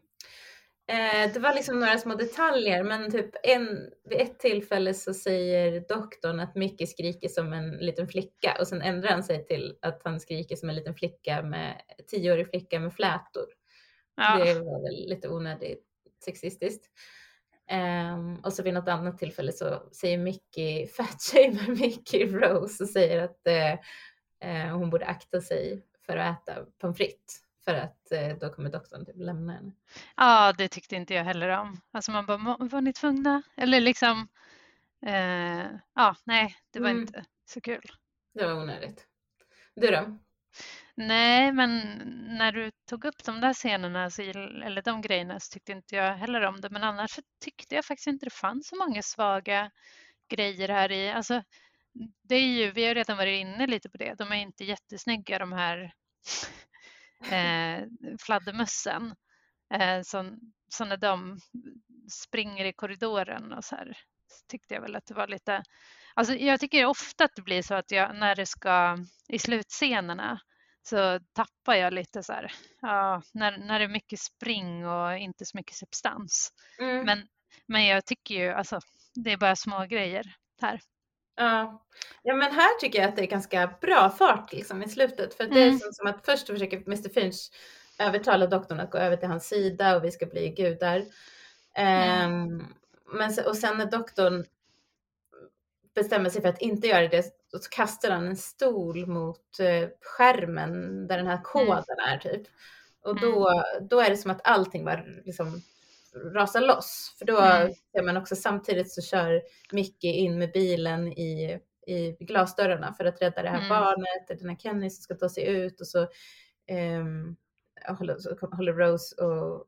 C: Eh, det var liksom några små detaljer, men typ en, vid ett tillfälle så säger doktorn att Mickey skriker som en liten flicka och sen ändrar han sig till att han skriker som en liten flicka med tioårig flicka med flätor. Ja. Det var väl lite onödigt sexistiskt. Um, och så vid något annat tillfälle så säger Mickey, fatshamer Mickey Rose och säger att uh, hon borde akta sig för att äta pommes frites för att uh, då kommer doktorn typ lämna henne.
B: Ja, det tyckte inte jag heller om. Alltså man bara, var ni tvungna? Eller liksom, uh, ja, nej, det var mm. inte så kul.
C: Det var onödigt. Du då?
B: Nej, men när du tog upp de där scenerna, så, eller de grejerna, så tyckte inte jag heller om det. Men annars så tyckte jag faktiskt inte det fanns så många svaga grejer här i. Alltså, det är ju, vi har redan varit inne lite på det, de är inte jättesnygga de här eh, fladdermössen. Eh, så, så när de springer i korridoren och så här så tyckte jag väl att det var lite Alltså jag tycker ofta att det blir så att jag när det ska i slutscenerna så tappar jag lite så här, ja, när, när det är mycket spring och inte så mycket substans. Mm. Men, men jag tycker ju, alltså, det är bara små grejer här.
C: Ja. ja, men här tycker jag att det är ganska bra fart liksom i slutet. För det är mm. som, som att först försöker Mr Finch övertala doktorn att gå över till hans sida och vi ska bli gudar. Mm. Um, men, och sen när doktorn bestämmer sig för att inte göra det så kastar han en stol mot eh, skärmen där den här mm. koden mm. är typ. Och då, mm. då är det som att allting bara liksom rasar loss. För då mm. ser man också samtidigt så kör Mickey in med bilen i, i glasdörrarna för att rädda det här mm. barnet, den här Kenny som ska ta sig ut och så, um, håller, håller Rose och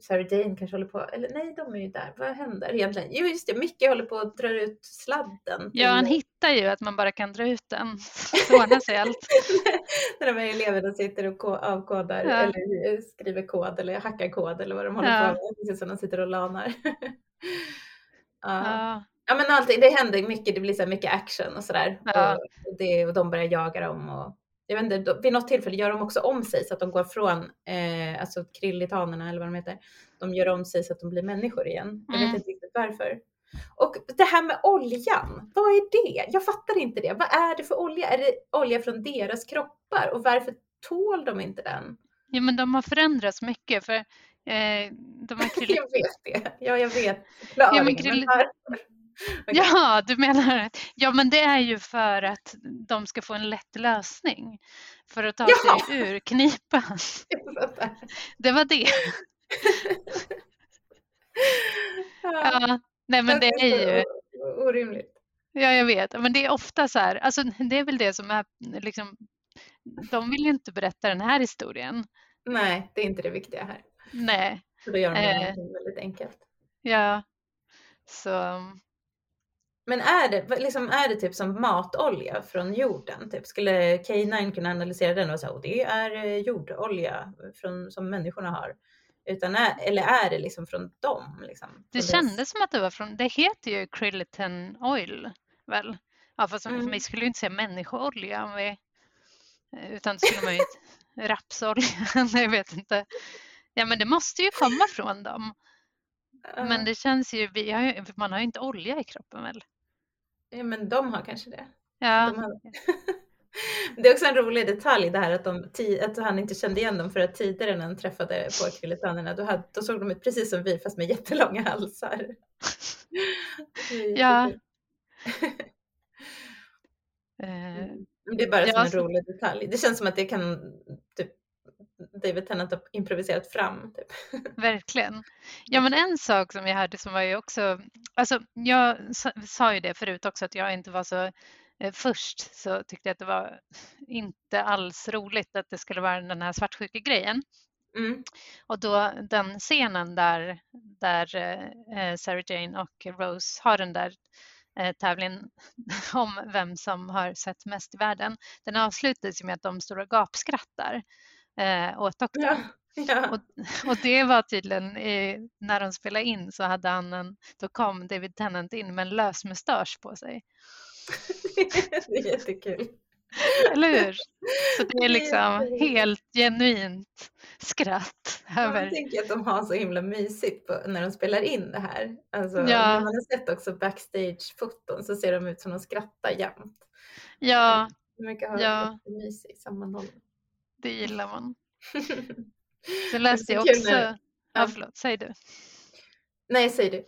C: Sarah Jane kanske håller på, eller nej de är ju där, vad händer egentligen? Jo just det, Micke håller på att dra ut sladden.
B: Ja han hittar ju att man bara kan dra ut den, så ordnar sig allt.
C: När de här eleverna sitter och avkodar ja. eller skriver kod eller hackar kod eller vad de håller ja. på med, precis som de sitter och lanar.
B: ja. ja.
C: Ja men allting, det händer mycket, det blir så mycket action och sådär.
B: Ja.
C: Och, det, och de börjar jaga dem och jag vet inte, vid något tillfälle gör de också om sig så att de går från, eh, alltså krillitanerna eller vad de heter, de gör om sig så att de blir människor igen. Jag
B: Mm.
C: vet inte riktigt varför. Och det här med oljan, vad är det? Jag fattar inte det. Vad är det för olja? Är det olja från deras kroppar? Och varför tål de inte den?
B: Ja, men de har förändrats mycket för eh, de här krill...
C: Jag vet det. Ja, jag vet.
B: Ja, men
C: men
B: krill-
C: varför? Okej.
B: Ja, du menar Ja, men det är ju för att de ska få en lätt lösning för att ta
C: Jaha.
B: sig ur knipan. Det var det. Ja, nej, men det är ju
C: orimligt.
B: Ja, jag vet. Men det är ofta så här, alltså det är väl det som är liksom, de vill ju inte berätta den här historien.
C: Nej, det är inte det viktiga här.
B: Nej,
C: Så då gör de
B: Eh.
C: väldigt enkelt.
B: ja. Så,
C: Men är det, liksom, är det typ som matolja från jorden? Typ? Skulle K9 kunna analysera den och säga att det är eh, jordolja från, som människorna har? Utan är, eller är det liksom från dem? Liksom,
B: det kändes som att det var från, det heter ju Kriliton Oil väl? Ja, fast
C: Mm.
B: vi skulle ju inte säga människoolja om vi, utan det skulle man ju rapsolja, jag vet inte. Ja, men det måste ju komma från dem. Men det känns ju, vi har ju, man har ju inte olja i kroppen väl?
C: Ja, men de har kanske det.
B: Ja,
C: De har... det är också en rolig detalj det här att, de, att han inte kände igen dem för att tidigare när han träffade på akrilitanerna då, hade, då såg de ut precis som vi fast med jättelånga halsar.
B: Ja. eh,
C: Mm. Det är bara som
B: Ja,
C: en
B: så-
C: rolig detalj. Det känns som att det kan typ David Tennant har improviserat fram. Typ.
B: Verkligen. Ja, men en sak som jag hörde som var ju också, alltså jag sa, ju det förut också att jag inte var så, eh, först så tyckte jag att det var inte alls roligt att det skulle vara den här svartsjuke-grejen.
C: Mm.
B: Och då den scenen där, där eh, Sarah Jane och Rose har den där eh, tävlingen om vem som har sett mest i världen. Den avslutas med att de står och gapskrattar eh, åt doktorn.
C: Ja. Ja.
B: Och, och det var tydligen, eh, när de spelade in så hade han en, då kom David Tennant in med en lös mustasch på sig.
C: det är jättekul.
B: Eller hur? Så det är liksom helt genuint skratt
C: Jag
B: över.
C: tänker att de har så himla mysigt på, när de spelar in det här. Alltså,
B: Ja.
C: När man har sett också backstage-foton så ser de ut som de skrattar jämt.
B: Ja,
C: De verkar ha
B: Ja.
C: ja. mysig sammanhållning.
B: Det gillar man. Så läste jag också, ja. förlåt, säg du.
C: Nej, säg du.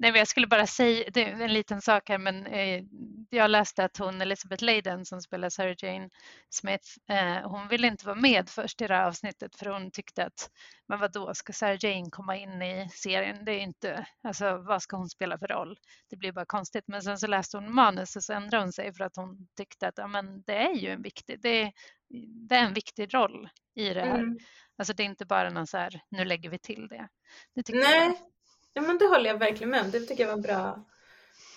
B: Nej, jag skulle bara säga, det är en liten sak här, men eh, jag läste att hon, Elizabeth Layden som spelar Sarah Jane Smith, eh, hon ville inte vara med först i det här avsnittet för hon tyckte att, men vad då ska Sarah Jane komma in i serien? Det är inte, alltså vad ska hon spela för roll? Det blir bara konstigt. Men sen så läste hon manus och så ändrade hon sig för att hon tyckte att, ja men det är ju en viktig, det är, det är en viktig roll i det här.
C: Mm.
B: Alltså det är inte bara någon så här, nu lägger vi till det. det tycker jag.
C: Ja, men det håller jag verkligen med om. Det tycker jag var en bra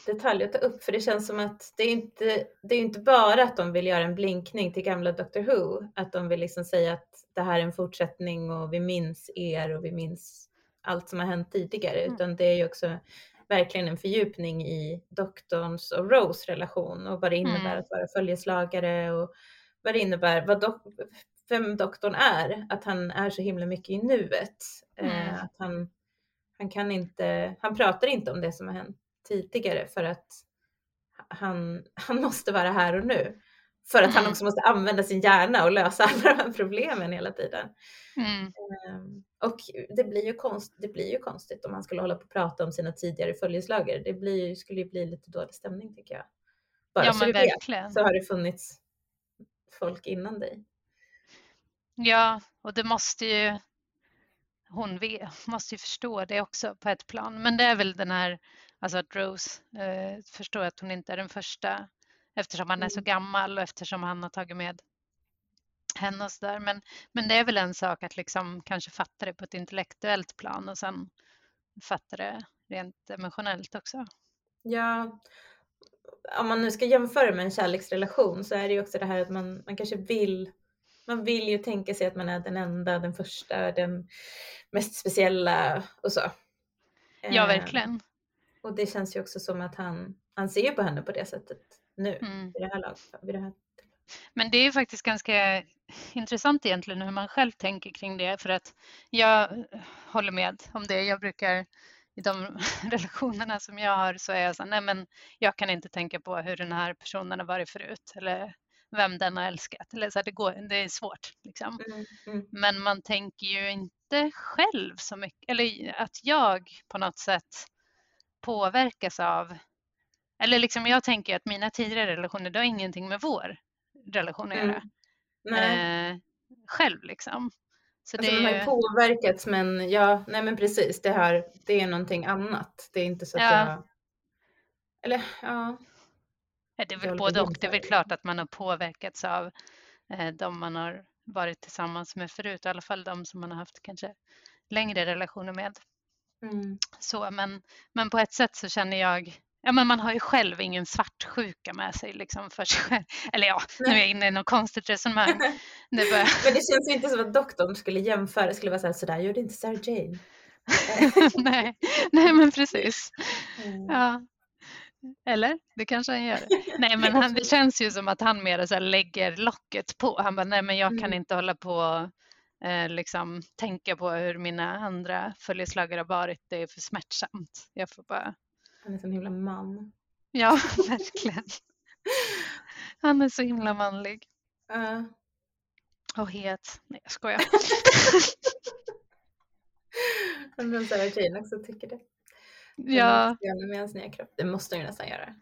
C: detalj att ta upp. För det känns som att det är inte, det är inte bara att de vill göra en blinkning till gamla Doctor Who. Att de vill liksom säga att det här är en fortsättning och vi minns er och vi minns allt som har hänt tidigare.
B: Mm.
C: Utan det är ju också verkligen en fördjupning i doktorns och Rose relation och vad det innebär
B: Mm.
C: att vara följeslagare och vad det innebär, vad dok- vem doktorn är. Att han är så himla mycket i nuet. Eh,
B: Mm.
C: att han, han kan inte, han pratar inte om det som har hänt tidigare för att han, han måste vara här och nu. För att han
B: Mm.
C: också måste använda sin hjärna och lösa alla de här problemen hela tiden.
B: Mm.
C: Ehm, Och det blir, ju konst, det blir ju konstigt om man skulle hålla på och prata om sina tidigare följeslagare. Det blir, skulle ju bli lite dålig stämning tycker jag. Bara
B: Ja
C: så du vet
B: verkligen.
C: så har det funnits folk innan dig.
B: Ja, och det måste ju hon vet, måste ju förstå det också på ett plan. Men det är väl den här, alltså att Rose eh, förstår att hon inte är den första eftersom han är så
C: Mm.
B: gammal och eftersom han har tagit med henne och sådär. Men, men det är väl en sak att liksom kanske fatta det på ett intellektuellt plan och sen fatta det rent emotionellt också.
C: Ja, om man nu ska jämföra med en kärleksrelation så är det ju också det här att man, man kanske vill man vill ju tänka sig att man är den enda, den första, den mest speciella och så.
B: Ja,
C: Eh,
B: verkligen.
C: Och det känns ju också som att han, han ser på henne på det sättet nu,
B: Mm.
C: vid det här laget. Vid det här.
B: Men det är ju faktiskt ganska intressant egentligen hur man själv tänker kring det för att jag håller med om det. Jag brukar i de relationerna som jag har så är jag så nej men jag kan inte tänka på hur den här personen har varit förut eller vem den har älskat. Eller så här, det, går, det är svårt liksom.
C: Mm, mm,
B: Men man tänker ju inte själv så mycket, eller att jag på något sätt påverkas av, eller liksom jag tänker att mina tidigare relationer, det har ingenting med vår relation att göra.
C: mm.
B: Eh, själv liksom. Så
C: Alltså,
B: det
C: de har
B: är
C: ju
B: ju,
C: påverkats men ja, nej men precis, det här, det är någonting annat. Det är inte så att
B: Ja.
C: jag... Eller ja,
B: det är väl både och. Det är väl klart att man har påverkats av eh, de man har varit tillsammans med förut, i alla fall de som man har haft kanske längre relationer med.
C: mm.
B: Så, men, men på ett sätt så känner jag, ja men man har ju själv ingen svartsjuka med sig liksom för sig själv. Eller ja, nu är jag inne i något konstigt resonemang. Det börjar,
C: Men det känns ju inte som att doktorn skulle jämföra, skulle vara så här, sådär gjorde inte Sarah Jane.
B: nej, nej men precis.
C: Mm.
B: Ja. Eller? Det kanske han gör. Nej men han, det känns ju som att han mer så här lägger locket på. Han bara, nej men jag kan
C: Mm.
B: inte hålla på och eh, liksom tänka på hur mina andra följeslagare har varit. Det är för smärtsamt. Jag får bara,
C: Han är sån himla man.
B: ja verkligen. Han är så himla manlig.
C: Ja.
B: Och het. Nej jag skojar.
C: Undrar om Sarah Jane också tycker det.
B: Ja,
C: med hans nya kropp. Det måste hon ju nästan göra.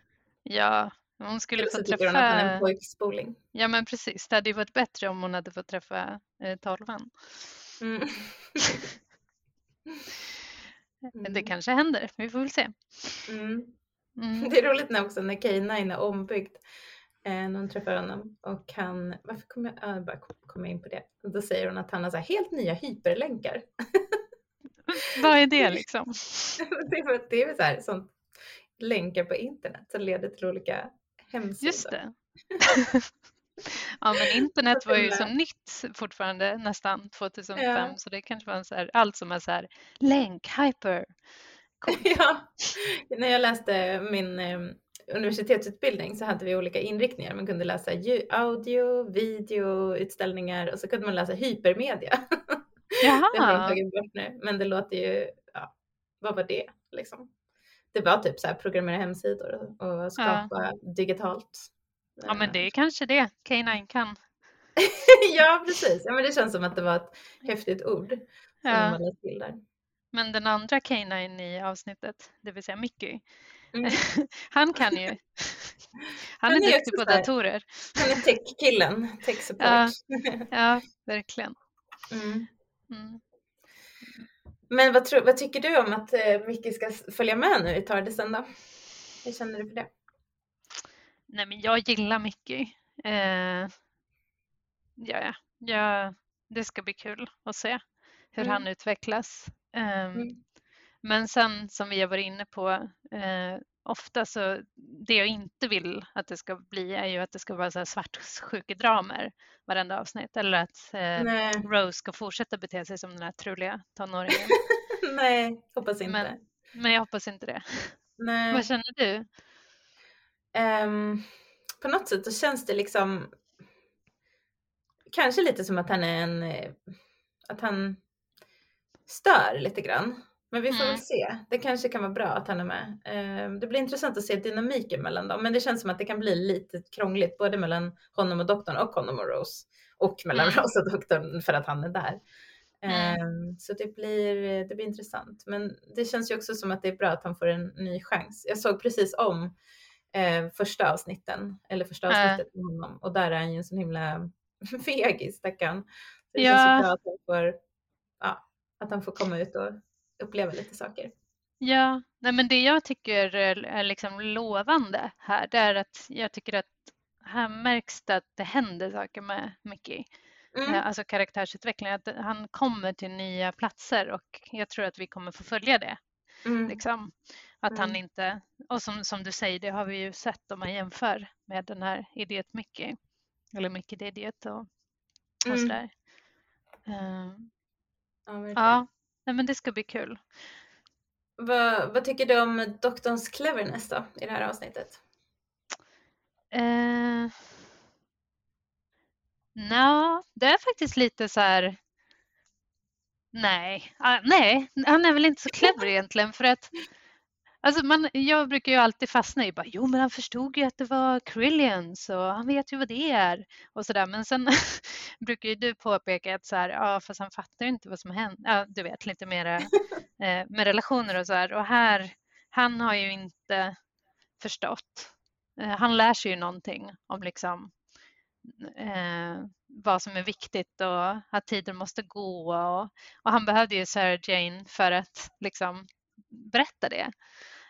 B: ja. Hon skulle
C: Eller
B: få
C: så tycker hon att han är en
B: träffa,
C: pojkspoling.
B: ja men precis, det hade ju varit bättre om hon hade fått träffa eh, tolvan.
C: Mm.
B: Men Det kanske händer, vi får väl se.
C: Mm.
B: Mm.
C: Det är roligt när också när K9 är ombyggd. Eh, när hon träffar honom och han, varför kommer jag, ja, jag bara kom- in på det. Och då säger hon att han har så helt nya hyperlänkar.
B: Vad är det liksom?
C: det är, väl så här, sånt länkar på internet som leder till olika hemsidor.
B: Just det. Ja men internet var ju så nytt fortfarande nästan 2005
C: Ja.
B: så det kanske var en så här, allt som är så här länk, hyper.
C: ja, när jag läste min eh, universitetsutbildning så hade vi olika inriktningar. Man kunde läsa audio, video, utställningar och så kunde man läsa hypermedia. Har
B: Jaha,
C: tagit bort nu, men det låter ju, ja, vad var det liksom? Det var typ så här programmera hemsidor och- skapa digitalt.
B: ja men
C: Eh,
B: det är kanske det K9 kan.
C: ja, precis. Ja, men det känns som att det var ett häftigt ord som
B: Ja.
C: lagt till där.
B: Men den andra K9 i avsnittet, det vill säga Mickey,
C: Mm.
B: han kan ju. Han
C: Han
B: är
C: är
B: duktig på datorer.
C: Han är tech-killen, tech-support.
B: Ja. Ja, verkligen.
C: Mm.
B: Mm.
C: Men vad, tror, vad tycker du om att eh, Micke ska följa med nu i Tardisen då? Hur känner du för det?
B: Nej men jag gillar Mickey. Eh, ja, ja. det ska bli kul att se hur
C: Mm.
B: han utvecklas. Ehm,
C: Mm.
B: Men sen som vi har varit inne på, eh, ofta så det jag inte vill att det ska bli är ju att det ska vara så här svartsjukedramer varenda avsnitt eller att eh, Rose ska fortsätta bete sig som den här truliga tonåringen.
C: nej, hoppas inte.
B: Men- Men jag hoppas inte det.
C: nej.
B: Vad känner du?
C: Ehm, på något sätt så känns det liksom kanske lite som att han är en, eh, att han stör lite grann. Men vi får väl se. Det kanske kan vara bra att han är med. Ehm, det blir intressant att se dynamiken mellan dem. Men det känns som att det kan bli lite krångligt både mellan honom och doktorn och honom och Rose. Och mellan
B: Mm.
C: Rose och doktorn för att han är där.
B: Mm.
C: Så det blir, det blir intressant. Men det känns ju också som att det är bra att han får en ny chans. Jag såg precis om eh, första avsnitten, eller första avsnittet med honom. Och där är han ju en sån himla fegis stackarn. Så det
B: Ja.
C: känns ju bra att han, får, ja, att han får komma ut och uppleva lite saker.
B: Ja, nej men det jag tycker är liksom lovande här, det är att jag tycker att här märks det att det händer saker med Mickey.
C: Mm.
B: Eh, Alltså karaktärsutveckling, att han kommer till nya platser och jag tror att vi kommer få följa det.
C: Mm.
B: Liksom. Att han
C: Mm.
B: inte, och som, som du säger, det har vi ju sett om man jämför med den här Idiot Mickey, eller Mickey the Idiot och, och
C: Mm.
B: sådär.
C: Ja, verkligen.
B: Ja, nej men det ska bli kul.
C: Vad, vad tycker du om doktorns cleverness då, i det här avsnittet?
B: Uh, no, det är faktiskt lite så här... Nej, uh, nej, han är väl inte så clever egentligen för att Alltså man, jag brukar ju alltid fastna i bara, jo men han förstod ju att det var Krillians och han vet ju vad det är och sådär. Men sen brukar ju du påpeka att så här, ja fast han fattar inte vad som händer. Ja, du vet lite mer eh, med relationer och så här. Och här, han har ju inte förstått. Eh, han lär sig ju någonting om liksom eh, vad som är viktigt och att tiden måste gå. Och, och han behövde ju Sarah Jane för att liksom berätta det.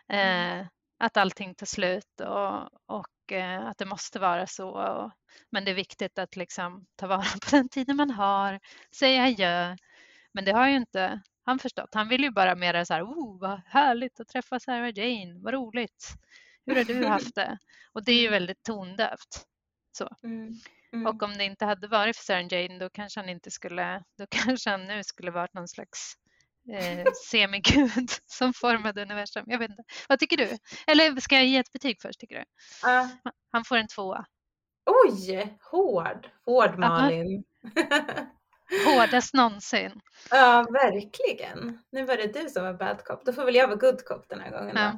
B: Mm. Eh, att allting tar slut och, och eh, att det måste vara så. Och, men det är viktigt att liksom ta vara på den tiden man har, säga adjö. Men det har ju inte han förstått. Han vill ju bara mera så här, oh vad härligt att träffa Sarah Jane, vad roligt. Hur har du haft det? Och det är ju mm. väldigt tondövt. Så. Mm. Mm. Och om det inte hade varit för Sarah Jane då kanske han inte skulle, då kanske han nu skulle varit någon slags eh, semigud som formade universum. Jag vet inte. Vad tycker du? Eller ska jag ge ett betyg först tycker du? Uh. Han får en tvåa.
C: Oj, hård. Hård Malin.
B: Hårdast någonsin.
C: Ja, verkligen. Nu var det du som var bad cop. Då får väl jag vara good cop den här gången. Ja.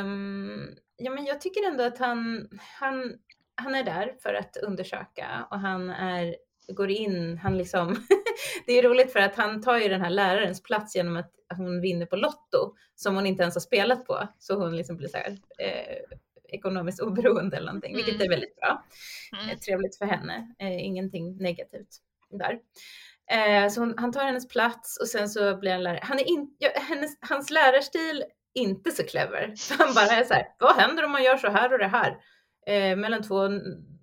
C: Um, ja, men jag tycker ändå att han, han, han är där för att undersöka och han är går in, han liksom, det är roligt för att han tar ju den här lärarens plats genom att hon vinner på Lotto som hon inte ens har spelat på. Så hon liksom blir så här, eh, ekonomiskt oberoende eller någonting, mm. vilket är väldigt bra. Mm. Eh, trevligt för henne, eh, ingenting negativt där. Eh, så hon, han tar hennes plats och sen så blir han lärare. Han är in, ja, hennes, hans lärarstil inte så clever. Så han bara är så här, vad händer om man gör så här och det här? Eh, mellan två,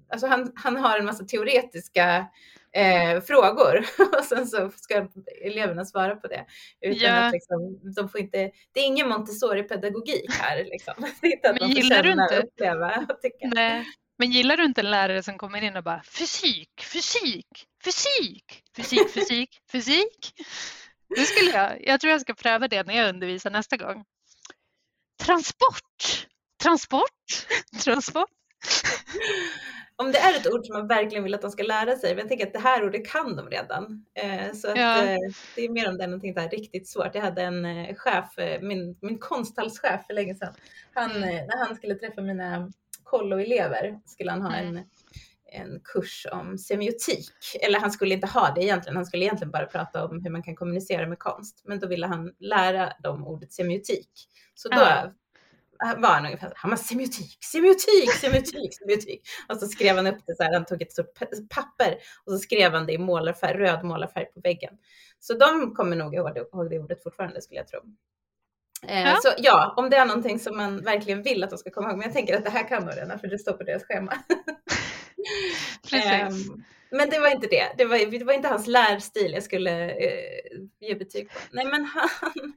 C: alltså han, han har en massa teoretiska eh, frågor och sen så ska eleverna svara på det. Utan ja. att liksom, de får inte, det är ingen Montessori-pedagogik här. Liksom. Det
B: Men gillar du inte? Uppleva och tycka. Nej. Men gillar du inte en lärare som kommer in och bara fysik, fysik, fysik, fysik, fysik, fysik? Nu skulle jag, jag tror jag ska pröva det när jag undervisar nästa gång. Transport, transport, transport
C: om det är ett ord som man verkligen vill att de ska lära sig, men jag tänker att det här ordet kan de redan. Eh, så att, ja. eh, det är mer om det är någonting där riktigt svårt. Jag hade en eh, chef, min, min konsthallschef för länge sedan, han, mm. När han skulle träffa mina kolloelever skulle han ha mm. en en kurs om semiotik. Eller han skulle inte ha det egentligen, han skulle egentligen bara prata om hur man kan kommunicera med konst. Men då ville han lära dem ordet semiotik. Så då ja var han ungefär han var semiotik, semiotik, semiotik, semiotik. Och så skrev han upp det så här, han tog ett stort papper och så skrev han det i målarfärg, röd målarfärg på väggen. Så de kommer nog ihåg det, ordet fortfarande skulle jag tro. Eh, ja. Så ja, om det är någonting som man verkligen vill att de ska komma ihåg, men jag tänker att det här kan de redan för det står på deras schema. eh, men det var inte det. Det var, det var inte hans lärstil jag skulle eh, ge betyg på. Nej, men han,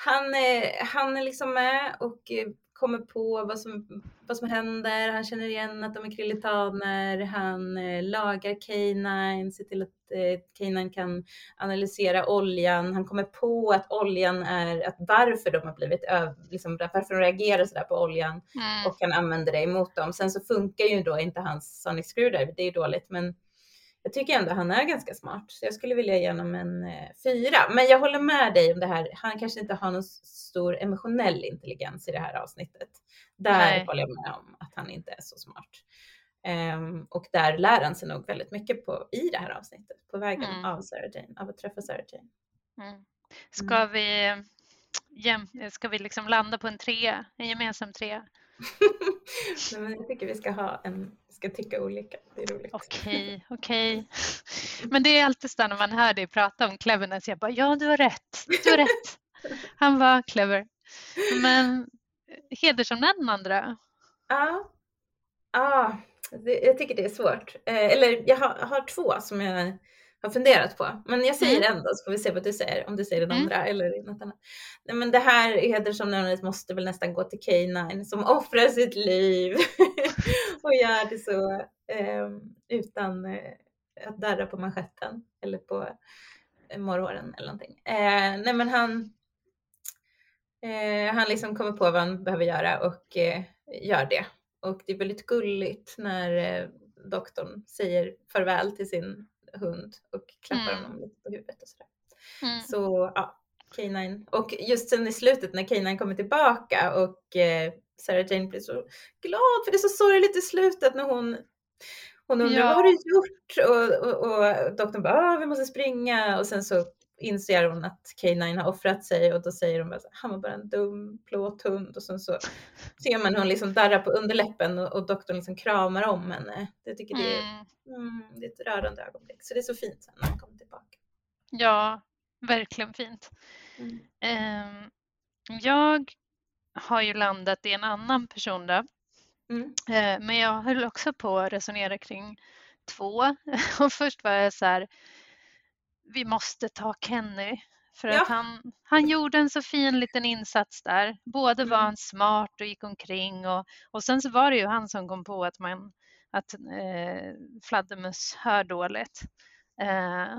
C: han, han är liksom med och eh, kommer på vad som, vad som händer. Han känner igen att de är krillitaner. Han eh, lagar K9, ser till att eh, K9 kan analysera oljan. Han kommer på att oljan är, att varför de har blivit, liksom, varför de reagerar sådär på oljan mm. och kan använda det emot dem. Sen så funkar ju då inte hans Sonic Screwdriver, det är ju dåligt, men jag tycker ändå han är ganska smart, så jag skulle vilja ge honom en eh, fyra. Men jag håller med dig om det här. Han kanske inte har någon stor emotionell intelligens i det här avsnittet. Där Nej. håller jag med om att han inte är så smart. Um, och där lär han sig nog väldigt mycket på, i det här avsnittet, på vägen mm. av Sarah Jane, av att träffa Sarah Jane.
B: Mm. Ska mm. vi, jäm, ska vi liksom landa på en trea, en gemensam trea?
C: Men jag tycker vi ska ha en, ska tycka olika. Det är roligt.
B: Okej, okej. Men det är alltid så när man hör dig prata om cleverness. Jag bara, ja du har rätt, du har rätt. Han var clever. Men hedersomnämn andra?
C: Ja, ja det, jag tycker det är svårt. Eh, eller jag har, har två som jag har funderat på. Men jag säger mm. ändå så får vi se vad du säger, om du säger den mm. andra eller något annat. Nej, men det här hedersomnämnandet måste väl nästan gå till K9 som offrar sitt liv och gör det så eh, utan eh, att darra på manschetten eller på morrhåren eller någonting. Eh, nej men han, Eh, han liksom kommer på vad han behöver göra och eh, gör det. Och det är väldigt gulligt när eh, doktorn säger farväl till sin hund och klappar
B: Mm.
C: honom lite på huvudet och sådär.
B: Mm.
C: Så ja, K9. Och just sen i slutet när K9 kommer tillbaka och eh, Sarah Jane blir så glad för det är så sorgligt i slutet när hon hon undrar
B: Ja.
C: vad har du gjort? Och, och, och doktorn bara, ah, vi måste springa och sen så inser hon att K9 har offrat sig och då säger hon bara, så, han var bara en dum plåthund och sen så ser man hur hon liksom darrar på underläppen och, och doktorn liksom kramar om henne. Jag tycker det är,
B: Mm.
C: mm, det är ett rörande ögonblick så det är så fint sen när han kommer tillbaka.
B: Ja, verkligen fint.
C: Mm.
B: Ehm, jag har ju landat i en annan person då.
C: Mm.
B: Eh, Men jag höll också på att resonera kring två. Och först var jag så här, vi måste ta Kenny. För
C: Ja.
B: att han, han gjorde en så fin liten insats där. Både var
C: Mm.
B: han smart och gick omkring och, och sen så var det ju han som kom på att, man, att eh, fladdermöss hör dåligt. Eh,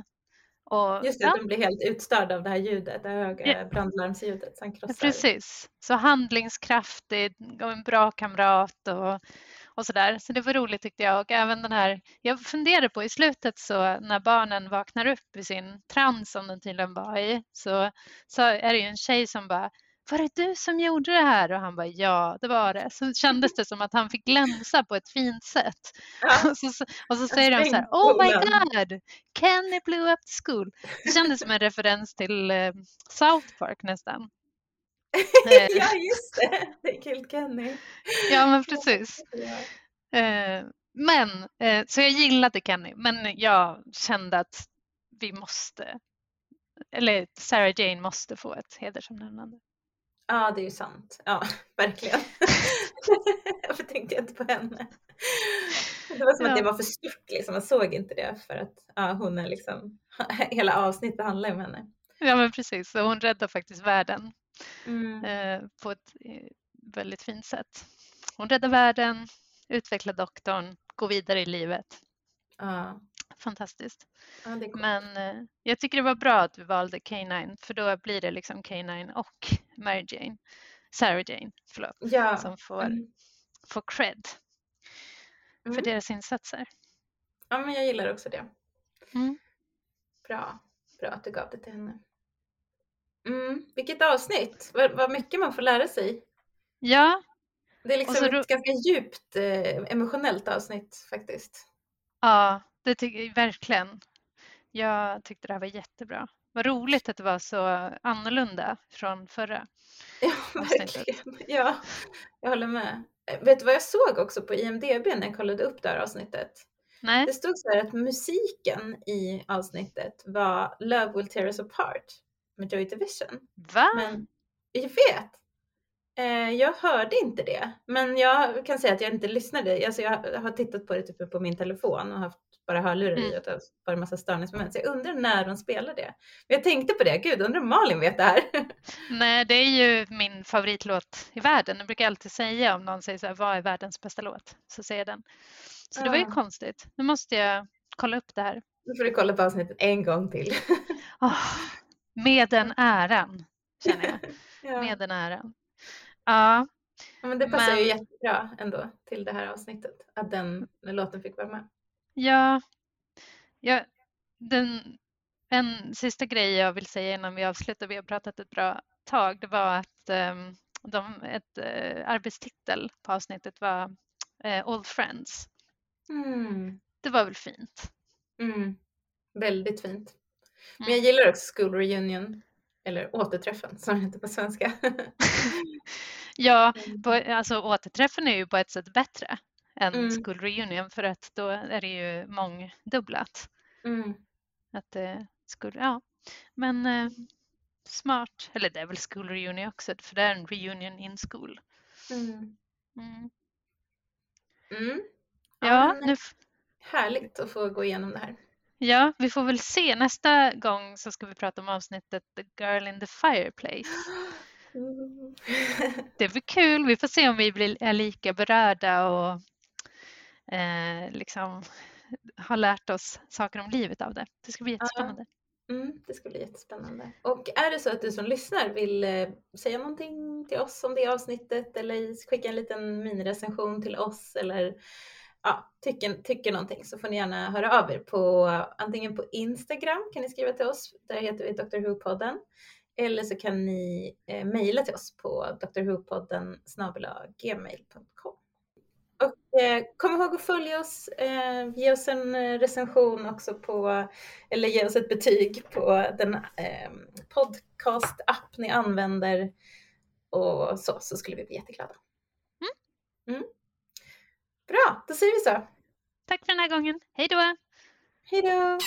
B: och,
C: Just det,
B: ja,
C: de blir helt utstörda av det här ljudet, det höga
B: Ja.
C: brandlarmsljudet.
B: Precis, så handlingskraftig och en bra kamrat och, och sådär. Så det var roligt tyckte jag. Och även den här, jag funderade på i slutet så när barnen vaknar upp i sin trans som den tydligen var i så, så är det ju en tjej som bara var det du som gjorde det här? Och han bara ja, det var det. Så kändes det som att han fick glänsa på ett fint sätt.
C: Ja.
B: Och så, och så säger de så här, oh my god, Kenny blew up the school. Det kändes som en referens till eh, South Park nästan.
C: Ja, just det. Det är Kill Kenny.
B: Ja, men precis. Eh, Men, eh, så jag gillade Kenny, men jag kände att vi måste, eller Sarah Jane måste få ett hedersomnämnande.
C: ja, det är ju sant. Ja, verkligen. Varför tänkte jag inte på henne? Det var som
B: Ja.
C: att det var för stort liksom. Man såg inte det för att ja, hon är liksom, hela avsnittet handlar ju om henne.
B: Ja, men precis. Så hon räddar faktiskt världen
C: Mm.
B: eh, på ett eh, väldigt fint sätt. Hon räddar världen, utvecklar doktorn, går vidare i livet.
C: Ja,
B: Fantastiskt.
C: ja.
B: Men eh, jag tycker det var bra att vi valde K9 för då blir det liksom K9 och Mary Jane, Sarah Jane, förlåt,
C: Ja.
B: som får,
C: Mm.
B: får cred för
C: Mm.
B: deras insatser.
C: Ja, men jag gillar också det.
B: Mm.
C: Bra. Bra att du gav det till henne. Mm. Vilket avsnitt! Vad, vad mycket man får lära sig.
B: Ja,
C: Det är liksom
B: ro-
C: ett ganska djupt eh, emotionellt avsnitt faktiskt.
B: ja, det tycker jag verkligen. Jag tyckte det här var jättebra. Vad roligt att det var så annorlunda från förra.
C: Ja, verkligen. Ja, jag håller med. Eh, Vet du vad jag såg också på IMDB när jag kollade upp det här avsnittet?
B: Nej,
C: Det stod så här att musiken i avsnittet var Love Will Tear Us Apart med Joy Division.
B: va?
C: Men jag vet. Eh, jag hörde inte det. Men jag kan säga att jag inte lyssnade. Alltså jag har tittat på det typ på min telefon och haft bara hörlurar i och det varit en massa störningsmoment. Så jag undrar när de spelar det. Men jag tänkte på det. Gud, undrar om Malin vet det här.
B: Nej, det är ju min favoritlåt i världen. Jag brukar alltid säga om någon säger så här, vad är världens bästa låt? Så säger jag den. Så det var ju
C: Ah.
B: konstigt. Nu måste jag kolla upp det här.
C: Nu får du kolla på avsnittet en gång till.
B: Åh, med den äran, känner jag.
C: ja.
B: Med den äran. Ja,
C: Ja, men det passar ju
B: Men-
C: jättebra ändå till det här avsnittet. Att den låten fick vara med.
B: ja, ja den, en sista grej jag vill säga innan vi avslutar, vi har pratat ett bra tag, det var att um, de, ett uh, arbetstitel på avsnittet var uh, Old Friends.
C: Mm.
B: Det var väl fint?
C: Mm. Väldigt fint. Men
B: Mm.
C: jag gillar också School Reunion. Eller återträffen som det heter på svenska.
B: Ja,
C: Mm.
B: på, alltså återträffen är ju på ett sätt bättre än
C: Mm.
B: School Reunion för att då är det ju mångdubblat.
C: Mm.
B: Att det skulle, ja. Men eh, smart, eller det är väl School Reunion också för det är en reunion in school.
C: Mm.
B: Mm.
C: Mm.
B: Ja,
C: men
B: nu,
C: Härligt att få gå igenom det här.
B: Ja, vi får väl se. Nästa gång så ska vi prata om avsnittet The Girl in the Fireplace. Det blir kul. Vi får se om vi blir, är lika berörda och eh, liksom har lärt oss saker om livet av det. Det ska bli jättespännande.
C: Mm, det ska bli jättespännande. Och är det så att du som lyssnar vill eh, säga någonting till oss om det avsnittet eller skicka en liten minirecension till oss eller ja, tycker, tycker någonting så får ni gärna höra av er på antingen på Instagram kan ni skriva till oss, där heter vi Dr. Who-podden. Eller så kan ni eh, mejla till oss på drwhopodden gmail.com. Och eh, kom ihåg att följa oss, eh, ge oss en eh, recension också på, eller ge oss ett betyg på den eh, podcast-app ni använder och så, så skulle vi bli jätteglada.
B: Mm.
C: Mm. Bra, då säger vi så.
B: Tack för den här gången. Hej då!
C: Hej då!